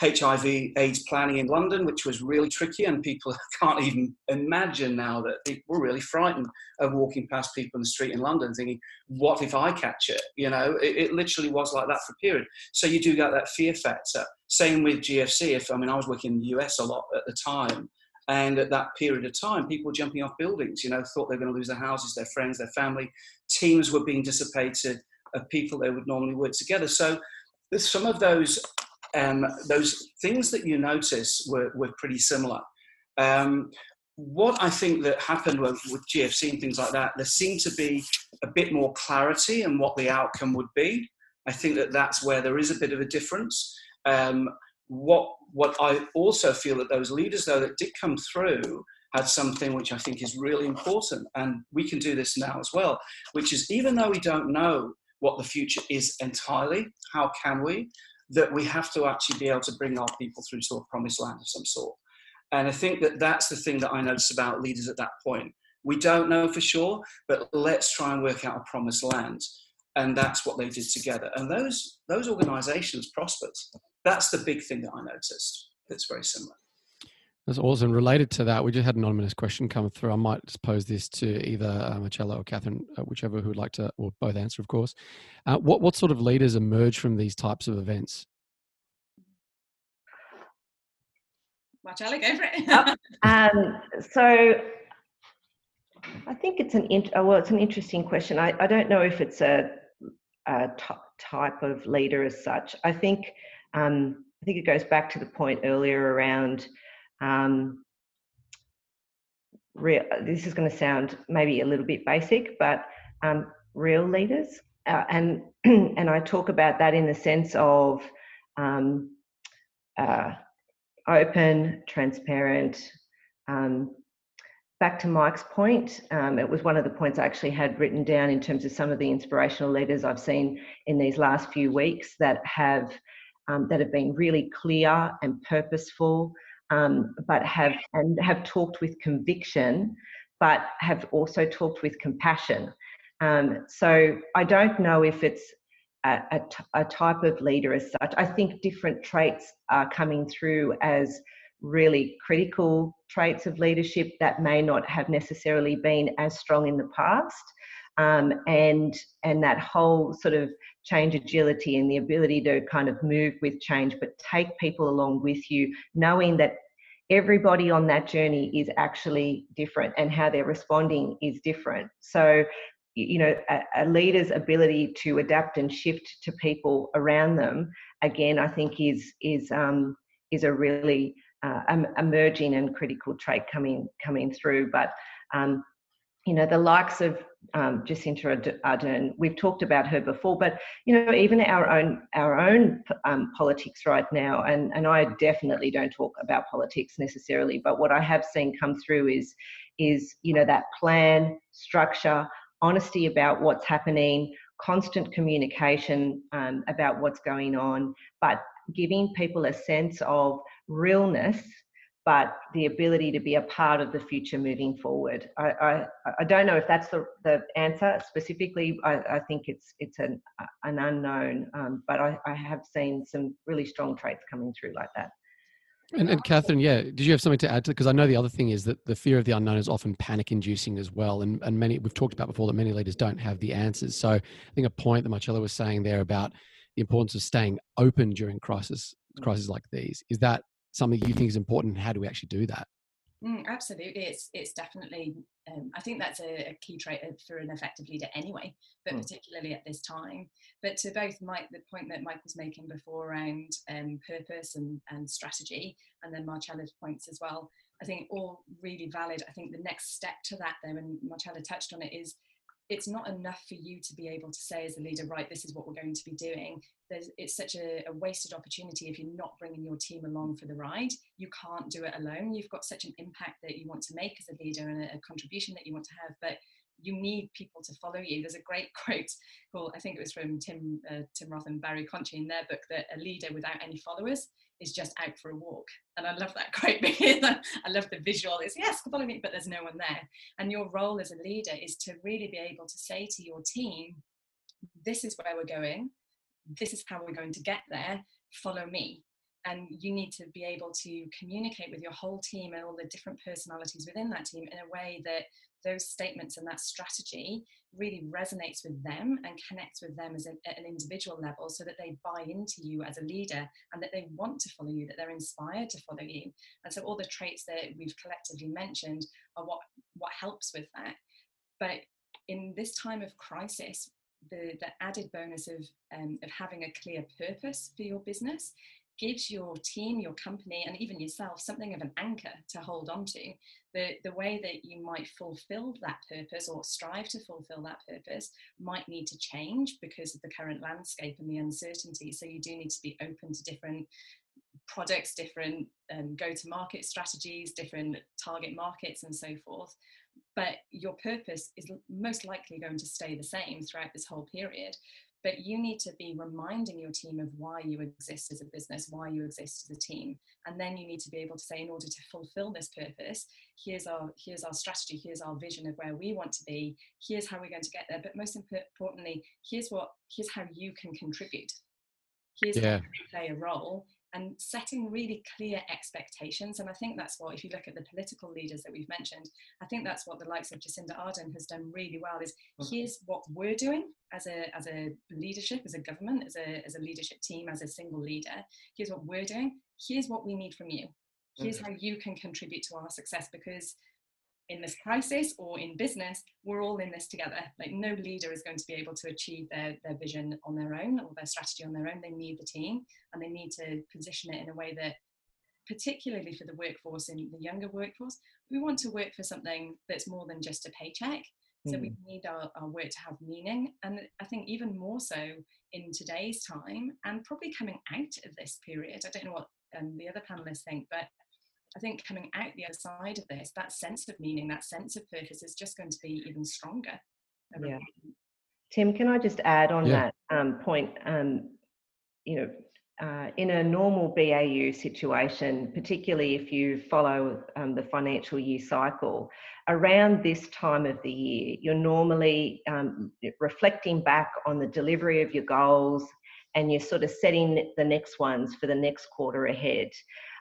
HIV AIDS planning in London, which was really tricky, and people [laughs] can't even imagine now that people were really frightened of walking past people in the street in London, thinking, "What if I catch it?" You know, it, it literally was like that for a period. So you do get that fear factor. Same with GFC. If I mean, I was working in the US a lot at the time, and at that period of time, people were jumping off buildings. You know, thought they were going to lose their houses, their friends, their family. Teams were being dissipated of people they would normally work together. So there's some of those um, those things that you notice were, were pretty similar. Um, what I think that happened with, with, GFC and things like that, there seemed to be a bit more clarity in what the outcome would be. I think that that's where there is a bit of a difference. Um, what what I also feel that those leaders though that did come through had something which I think is really important, and we can do this now as well, which is even though we don't know what the future is entirely, how can we? That we have to actually be able to bring our people through to a promised land of some sort. And I think that that's the thing that I notice about leaders at that point. We don't know for sure, but let's try and work out a promised land. And that's what they did together. And those, those organizations prospered. That's the big thing that I noticed that's very similar. That's awesome. Related to that, we just had an anonymous question come through. I might just pose this to either uh, Marcella or Catherine, uh, whichever who would like to, or both answer, of course. Uh, what what sort of leaders emerge from these types of events? Marcella, go for it. [laughs] um, so, I think it's an int- well, it's an interesting question. I, I don't know if it's a, a t- type of leader as such. I think um, I think it goes back to the point earlier around um, real, this is going to sound maybe a little bit basic, but um, real leaders. Uh, and [clears throat] and I talk about that in the sense of um, uh, open, transparent. Um, back to Mike's point, um, it was one of the points I actually had written down in terms of some of the inspirational leaders I've seen in these last few weeks that have um, that have been really clear and purposeful um, but have and have talked with conviction, but have also talked with compassion. Um, so I don't know if it's a, a, a type of leader as such. I think different traits are coming through as really critical traits of leadership that may not have necessarily been as strong in the past. Um, and and that whole sort of change agility and the ability to kind of move with change, but take people along with you, knowing that everybody on that journey is actually different and how they're responding is different. So, you know, a, a, leader's ability to adapt and shift to people around them, again, I think is is um, is a really uh, emerging and critical trait coming coming through. But um, you know, the likes of um, Jacinda Ardern, we've talked about her before, but you know, even our own our own um, politics right now, and and I definitely don't talk about politics necessarily, but what I have seen come through is is you know that plan, structure, honesty about what's happening, constant communication um, about what's going on, but giving people a sense of realness but the ability to be a part of the future moving forward. I, I, I don't know if that's the, the answer specifically. I, I think it's it's an an unknown, um, but I, I have seen some really strong traits coming through like that. And, and Catherine, yeah, did you have something to add to? Because I know the other thing is that the fear of the unknown is often panic-inducing as well, and and many we've talked about before that many leaders don't have the answers. So I think a point that Marcella was saying there about the importance of staying open during crisis crises like these is that something you think is important how do we actually do that? Mm, absolutely it's it's definitely um, i think that's a, a, key trait for an effective leader anyway but mm. particularly at this time. But to both mike the point that mike was making before around um, purpose and, and strategy and then marcella's points as well i think all really valid. I think the next step to that though and marcella touched on it is it's not enough for you to be able to say as a leader, right, this is what we're going to be doing. There's, it's such a, a, wasted opportunity if you're not bringing your team along for the ride. You can't do it alone. You've got such an impact that you want to make as a leader and a, a contribution that you want to have, but you need people to follow you. There's a great [laughs] quote called, I think it was from Tim, uh, Tim Rath and Barry Conchie in their book, that a leader without any followers is just out for a walk. And I love that [laughs] quote because I love the visual. It's yes, follow me, but there's no one there. And your role as a leader is to really be able to say to your team, this is where we're going. This is how we're going to get there. Follow me. and you need to be able to communicate with your whole team and all the different personalities within that team in a way that those statements and that strategy really resonates with them and connects with them as a, at an individual level so that they buy into you as a leader and that they want to follow you that they're inspired to follow you. And so all the traits that we've collectively mentioned are what what helps with that. But in this time of crisis the, the added bonus of, um, of having a clear purpose for your business gives your team, your company, and even yourself something of an anchor to hold on to. The, the way that you might fulfill that purpose or strive to fulfill that purpose might need to change because of the current landscape and the uncertainty. So you do need to be open to different products, different um, go to market strategies, different target markets, and so forth. But your purpose is most likely going to stay the same throughout this whole period but you need to be reminding your team of why you exist as a business, why you exist as a team. And then you need to be able to say, in order to fulfill this purpose, here's our here's our strategy, here's our vision of where we want to be, here's how we're going to get there. But most importantly, here's what here's how you can contribute. Here's yeah. how you play a role and setting really clear expectations. And I think that's what, if you look at the political leaders that we've mentioned, I think that's what the likes of Jacinda Ardern has done really well is mm. here's what we're doing as a, as a leadership, as a government, as a, as a leadership team, as a single leader. Here's what we're doing. Here's what we need from you. Here's mm. how you can contribute to our success because in this crisis or in business, we're all in this together. Like no leader is going to be able to achieve their, their vision on their own or their strategy on their own. They need the team and they need to position it in a way that, particularly for the workforce and the younger workforce, we want to work for something that's more than just a paycheck. So we mm. need our, our work to have meaning. And I think even more so in today's time and probably coming out of this period. I don't know what um, the other panelists think, but I think coming out the other side of this, that sense of meaning, that sense of purpose is just going to be even stronger. Yeah. Tim, can I just add on yeah. that um, point? Um, you know, uh, in a normal BAU situation, particularly if you follow um, the financial year cycle, around this time of the year, you're normally um, reflecting back on the delivery of your goals and you're sort of setting the next ones for the next quarter ahead.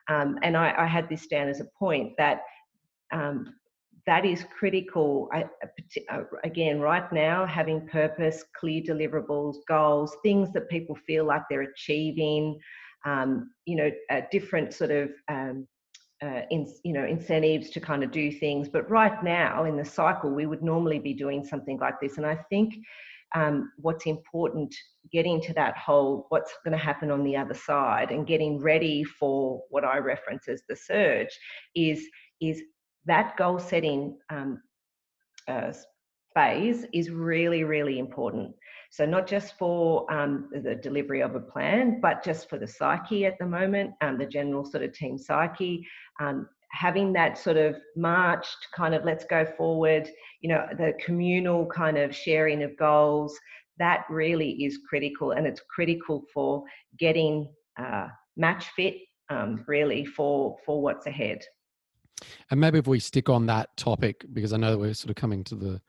Um, and I, I, had this down as a point that um, that is critical. I, uh, again, right now, having purpose, clear deliverables, goals, things that people feel like they're achieving, um, you know, different sort of um, uh, in, you know incentives to kind of do things. But right now in the cycle, we would normally be doing something like this, and I think um, what's important getting to that whole what's going to happen on the other side and getting ready for what i reference as the surge is is that goal setting um, uh, phase is really really important. So not just for um, the delivery of a plan but just for the psyche at the moment um, the general sort of team psyche um, having that sort of marched kind of let's go forward, you know, the communal kind of sharing of goals, that really is critical. And it's critical for getting uh, match fit um, really for, for what's ahead. And maybe if we stick on that topic, because I know we're sort of coming to the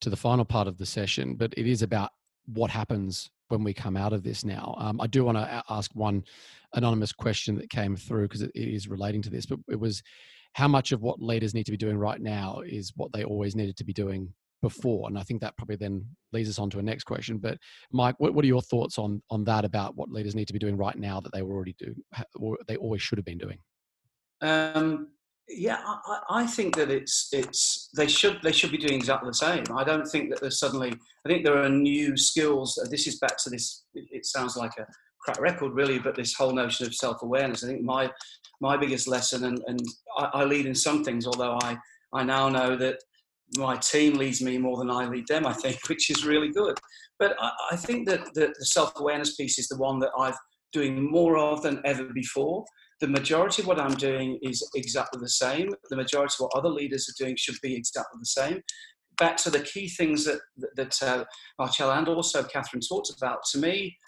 to the final part of the session, but it is about what happens when we come out of this now. Um, I do want to ask one anonymous question that came through because it is relating to this, but it was how much of what leaders need to be doing right now is what they always needed to be doing before and i think that probably then leads us on to a next question but mike what, what are your thoughts on on that about what leaders need to be doing right now that they were already doing or they always should have been doing um, yeah, I, I, think that it's it's they should they should be doing exactly the same. I don't think that there's suddenly. I think there are new skills. Uh, this is back to this. It sounds like a crack record, really, but this whole notion of self awareness. I think my my biggest lesson, and and I, I, lead in some things, although I I now know that my team leads me more than I lead them. I think, [laughs] which is really good. But I, I think that, that the self awareness piece is the one that I've doing more of than ever before the majority of what I'm doing is exactly the same. The majority of what other leaders are doing should be exactly the same. Back to the key things that that uh, and also Catherine talked about. To me,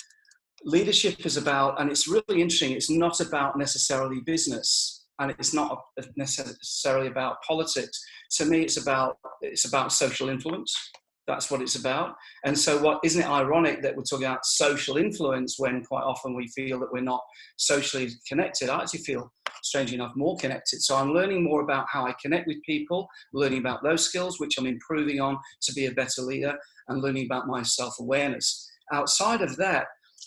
leadership is about, and it's really interesting. It's not about necessarily business, and it's not necessarily about politics. To me, it's about it's about social influence. That's what it's about. And so, what isn't it ironic that we're talking about social influence when quite often we feel that we're not socially connected? I actually feel, strangely enough, more connected. So, I'm learning more about how I connect with people, learning about those skills, which I'm improving on to be a better leader, and learning about my self awareness. Outside of that,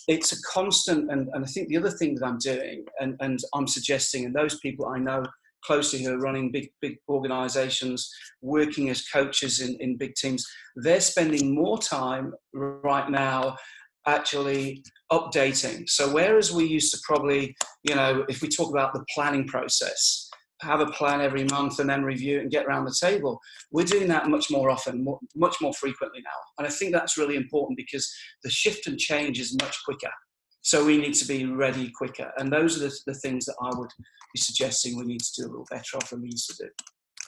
it's a constant, and, and I think the other thing that I'm doing, and, and I'm suggesting, and those people I know closely who are running big big organizations working as coaches in, in big teams. They're spending more time right now actually updating. So whereas we used to probably you know if we talk about the planning process have a plan every month and then review it and get around the table we're doing that much more often much more frequently now. And i think that's really important because the shift and change is much quicker so we need to be ready quicker. And those are the, the things that I would be suggesting we need to do a little better off than we used to do.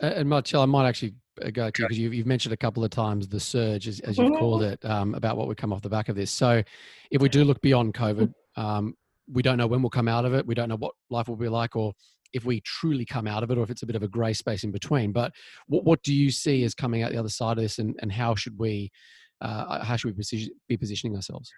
And Marcel, I might actually uh, go to because you've, you've, mentioned a couple of times the surge, as, as you've mm-hmm. called it, um, about what would come off the back of this. So, if we do look beyond COVID, um, we don't know when we'll come out of it. We don't know what life will be like, or if we truly come out of it, or if it's a bit of a grey space in between. But what, what do you see as coming out the other side of this, and, and how should we uh, how should we position, be positioning ourselves?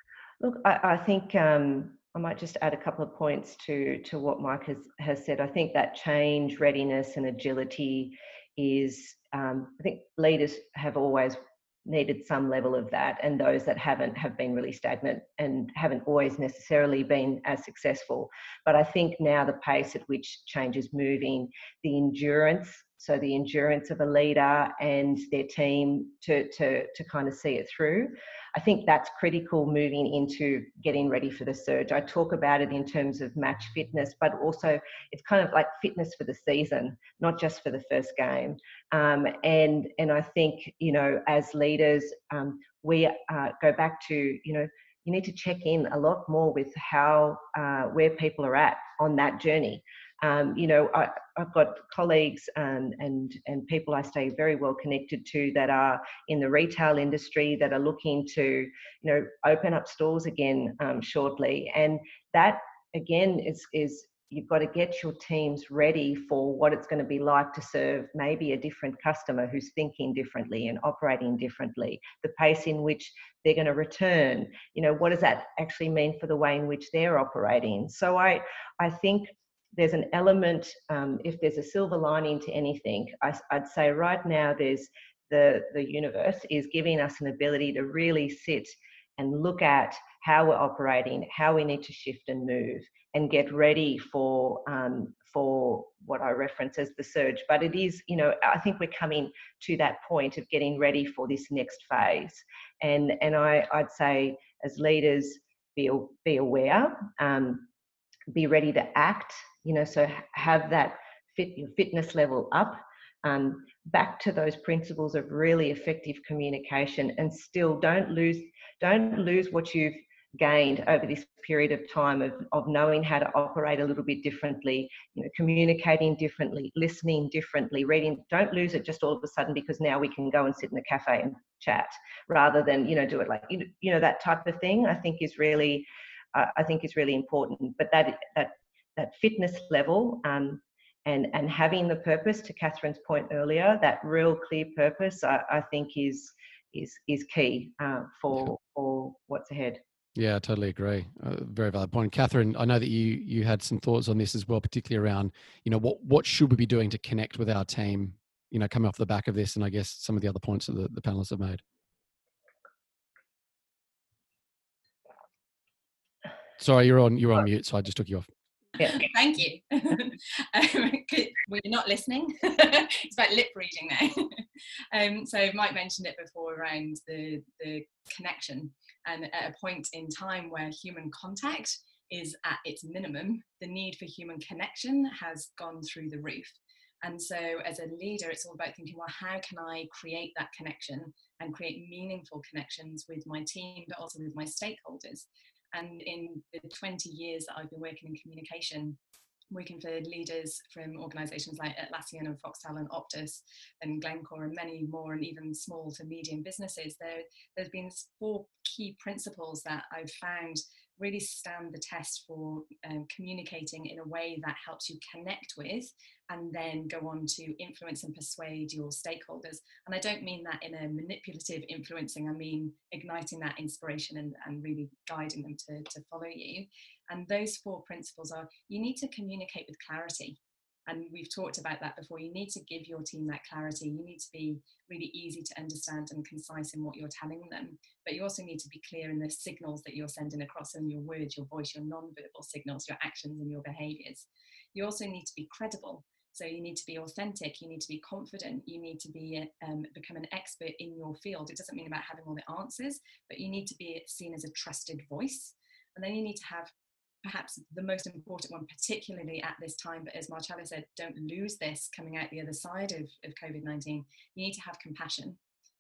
Look, I, I think um, I might just add a couple of points to to what Mike has has said. I think that change, readiness, and agility is. Um, I think leaders have always needed some level of that, and those that haven't have been really stagnant and haven't always necessarily been as successful. But I think now the pace at which change is moving, the endurance so the endurance of a leader and their team to, to, to kind of see it through. I think that's critical moving into getting ready for the surge. I talk about it in terms of match fitness, but also it's kind of like fitness for the season, not just for the first game. Um, and and I think you know as leaders, um, we uh, go back to you know you need to check in a lot more with how uh, where people are at on that journey. Um, you know, I, have got colleagues and, and, and people I stay very well connected to that are in the retail industry that are looking to, you know, open up stores again um, shortly. And that again is, is you've got to get your teams ready for what it's going to be like to serve maybe a different customer who's thinking differently and operating differently the pace in which they're going to return you know what does that actually mean for the way in which they're operating so i i think there's an element, um, if there's a silver lining to anything, I, would say right now there's the, the universe is giving us an ability to really sit and look at how we're operating, how we need to shift and move, and get ready for um, for what I reference as the surge. But it is, you know, I think we're coming to that point of getting ready for this next phase. And and I, I'd say as leaders, be be aware, um, be ready to act you know so have that fit your fitness level up um, back to those principles of really effective communication and still don't lose don't lose what you've gained over this period of time of, of knowing how to operate a little bit differently you know communicating differently listening differently reading don't lose it just all of a sudden because now we can go and sit in a cafe and chat rather than you know do it like you know that type of thing i think is really uh, i think is really important but that that that fitness level um, and and having the purpose to Catherine's point earlier, that real clear purpose, I, I think is is is key uh, for for what's ahead. Yeah, I totally agree. Uh, very valid point, Catherine. I know that you you had some thoughts on this as well, particularly around you know what what should we be doing to connect with our team, you know, coming off the back of this, and I guess some of the other points that the, the panelists have made. Sorry, you're on you're on mute, so I just took you off. Yeah. Thank you. [laughs] um, were not listening? [laughs] it's about lip reading now. [laughs] um, so Mike mentioned it before around the, the connection and at a point in time where human contact is at its minimum, the need for human connection has gone through the roof. And so, as a leader, it's all about thinking, well, how can I create that connection and create meaningful connections with my team, but also with my stakeholders? And in the 20 years that I've been working in communication, working for leaders from organisations like Atlassian and Foxtel and Optus and Glencore and many more, and even small to medium businesses, there, there's been four key principles that I've found really stand the test for um, communicating in a way that helps you connect with and then go on to influence and persuade your stakeholders. And I don't mean that in a manipulative influencing, I mean igniting that inspiration and, and really guiding them to, to follow you. And those four principles are you need to communicate with clarity and we've talked about that before you need to give your team that clarity. You need to be really easy to understand and concise in what you're telling them but you also need to be clear in the signals that you're sending across in your words your voice your non-verbal signals your actions and your behaviors. You also need to be credible. So you need to be authentic you need to be confident you need to be um, become an expert in your field. It doesn't mean about having all the answers but you need to be seen as a trusted voice. And then you need to have perhaps the most important one, particularly at this time. But as Marcella said, don't lose this coming out the other side of, of COVID 19. You need to have compassion.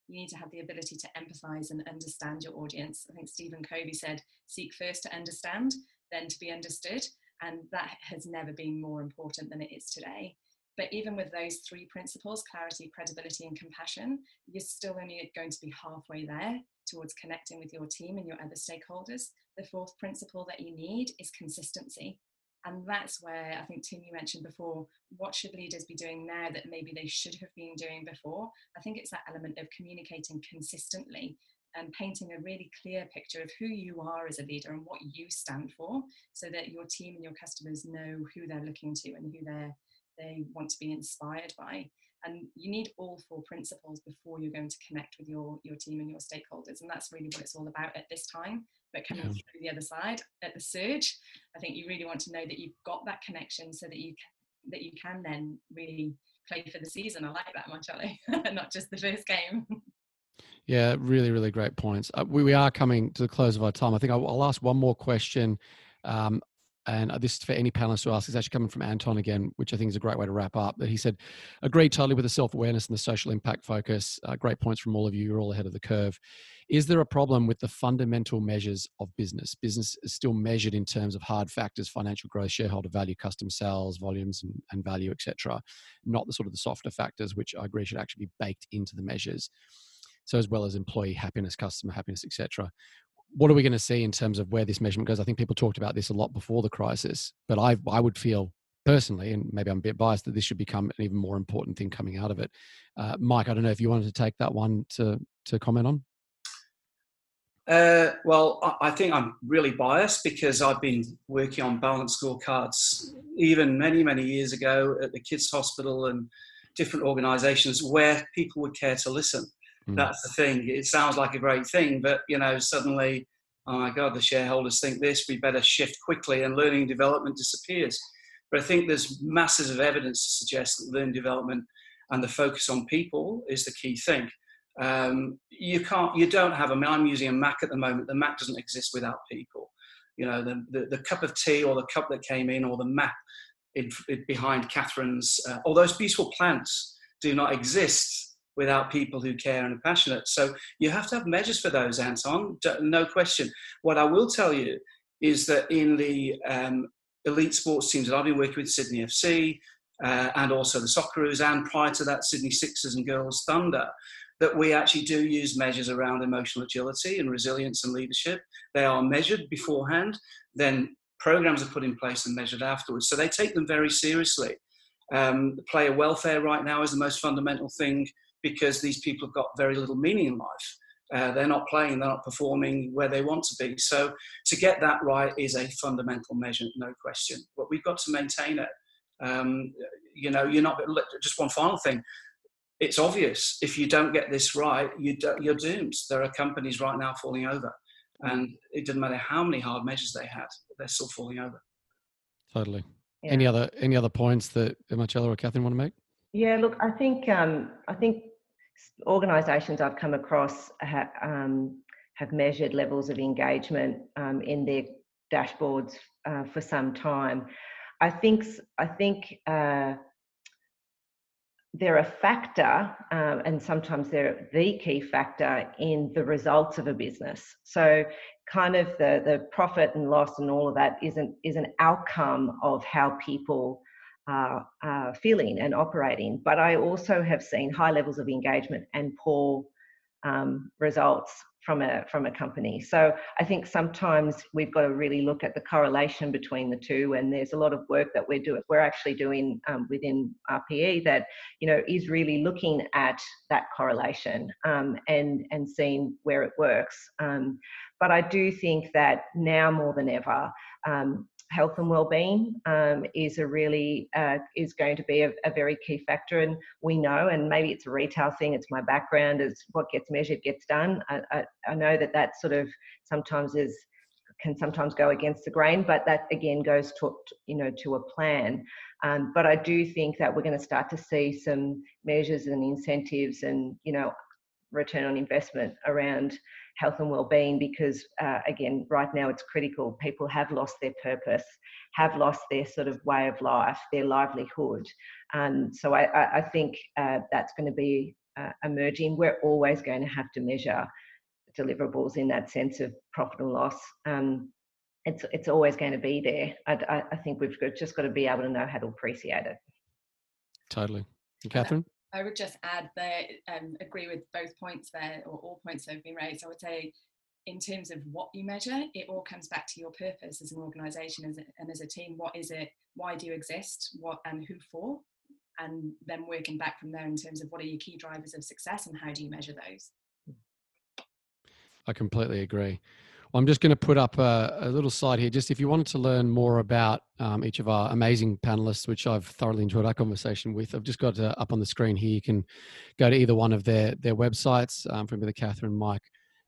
You need to have the ability to empathize and understand your audience. I think Stephen Covey said, seek first to understand, then to be understood. And that has never been more important than it is today. But even with those three principles clarity, credibility, and compassion you're still only going to be halfway there towards connecting with your team and your other stakeholders. The fourth principle that you need is consistency. And that's where I think, Tim, you mentioned before, what should leaders be doing now that maybe they should have been doing before? I think it's that element of communicating consistently and painting a really clear picture of who you are as a leader and what you stand for so that your team and your customers know who they're looking to and who they're they want to be inspired by and you need all four principles before you're going to connect with your your team and your stakeholders and that's really what it's all about at this time. But coming yeah. through the other side at the surge i think you really want to know that you've got that connection so that you can, that you can then really play for the season. I like that marcella [laughs] not just the first game. Yeah really really great points. Uh, we, we are coming to the close of our time. I think i'll, I'll ask one more question. Um, and uh, this is for any panelists to ask, is actually coming from Anton again, which I think is a great way to wrap up. That he said, agreed totally with the self awareness and the social impact focus. Uh, great points from all of you. You're all ahead of the curve. Is there a problem with the fundamental measures of business? Business is still measured in terms of hard factors, financial growth, shareholder value, custom sales, volumes, and, and value, etc. Not the sort of the softer factors, which I agree should actually be baked into the measures. So as well as employee happiness, customer happiness, etc what are we going to see in terms of where this measurement goes? I think people talked about this a lot before the crisis, but I I would feel personally, and maybe I'm a bit biased, that this should become an even more important thing coming out of it. Uh, Mike, I don't know if you wanted to take that one to to comment on. Uh, well, I think I'm really biased because I've been working on balance scorecards even many, many years ago at the Kids Hospital and different organisations where people would care to listen. Mm. That's the thing. It sounds like a great thing, but you know, suddenly, oh my God, the shareholders think this. We better shift quickly, and learning development disappears. But I think there's masses of evidence to suggest that learning development and the focus on people is the key thing. Um, you can't, you don't have. I mean, I'm using a Mac at the moment. The Mac doesn't exist without people. You know, the, the, the cup of tea or the cup that came in or the map in, in, behind Catherine's, uh, all those beautiful plants do not exist without people who care and are passionate. So you have to have measures for those, Anton, no question. What I will tell you is that in the um, elite sports teams that I've been working with, Sydney FC, uh, and also the Socceroos, and prior to that, Sydney Sixers and Girls Thunder, that we actually do use measures around emotional agility and resilience and leadership. They are measured beforehand, then programs are put in place and measured afterwards. So they take them very seriously. Um, player welfare right now is the most fundamental thing because these people have got very little meaning in life. Uh, they're not playing, they're not performing where they want to be. So to get that right is a fundamental measure, no question. But we've got to maintain it. Um, you know, you're not just one final thing. It's obvious if you don't get this right, you you're doomed. There are companies right now falling over, and it doesn't matter how many hard measures they had, they're still falling over. Totally. Yeah. Any other any other points that Marcella or Catherine want to make? Yeah, look, I think um, I think organisations I've come across ha, um, have measured levels of engagement um, in their dashboards uh, for some time. I think I think uh, they're a factor, um, and sometimes they're the key factor in the results of a business. So, kind of the the profit and loss and all of that isn't is an outcome of how people uh, uh, feeling and operating. But I also have seen high levels of engagement and poor um, results from a from a company. So I think sometimes we've got to really look at the correlation between the two, and there's a lot of work that we're doing. We're actually doing um, within RPE that you know is really looking at that correlation um, and and seeing where it works. Um, but I do think that now more than ever, um, health and well-being um, is a really uh, is going to be a, a, very key factor and we know and maybe it's a retail thing it's my background is what gets measured gets done. I, I, I, know that that sort of sometimes is can sometimes go against the grain but that again goes to you know to a plan. Um, but i do think that we're going to start to see some measures and incentives and you know return on investment around health and well-being because uh, again right now it's critical. People have lost their purpose have lost their sort of way of life their livelihood. And so i, I think uh, that's going to be uh, emerging. We're always going to have to measure deliverables in that sense of profit and loss. Um, it's it's always going to be there. I, I think we've got, just got to be able to know how to appreciate it. Totally. Catherine I would just add that um, agree with both points there, or all points that have been raised. I would say, in terms of what you measure, it all comes back to your purpose as an organisation and as a team. What is it? Why do you exist? What and who for? And then working back from there in terms of what are your key drivers of success and how do you measure those? I completely agree. I'm just going to put up a, a, little slide here. Just if you wanted to learn more about um, each of our amazing panelists, which I've thoroughly enjoyed our conversation with, I've just got uh, up on the screen here. You can go to either one of their their websites um, from either Catherine, Mike,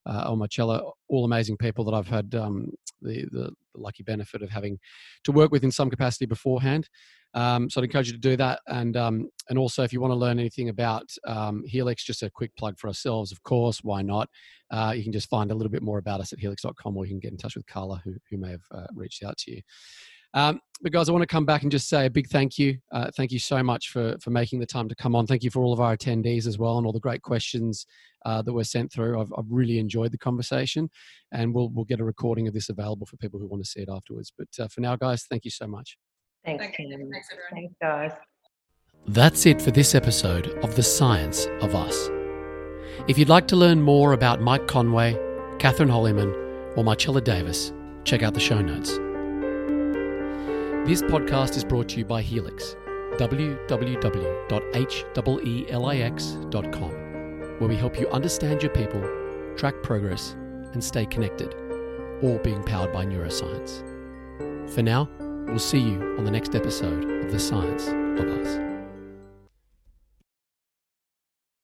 uh, or Marcella. All amazing people that I've had um, the, the lucky benefit of having to work with in some capacity beforehand. Um, so I'd encourage you to do that. And um, and also, if you want to learn anything about um, Heelix, just a quick plug for ourselves, of course, why not? Uh, you can just find a little bit more about us at heelix.com, or you can get in touch with Carla, who, who may have uh, reached out to you. Um, but guys, I want to come back and just say a big thank you. Uh, thank you so much for for making the time to come on. Thank you for all of our attendees as well, and all the great questions uh, that were sent through. I've, I've, really enjoyed the conversation, and we'll we'll get a recording of this available for people who want to see it afterwards. But uh, for now, guys, thank you so much. Thanks, Thanks, Thanks, everyone. Thanks, guys. That's it for this episode of The Science of Us. If you'd like to learn more about Mike Conway, Catherine Hollyman, or Marcella Davis, check out the show notes. This podcast is brought to you by Heelix, www.heelix.com, where we help you understand your people, track progress, and stay connected, all being powered by neuroscience. For now, We'll see you on the next episode of The Science of Us.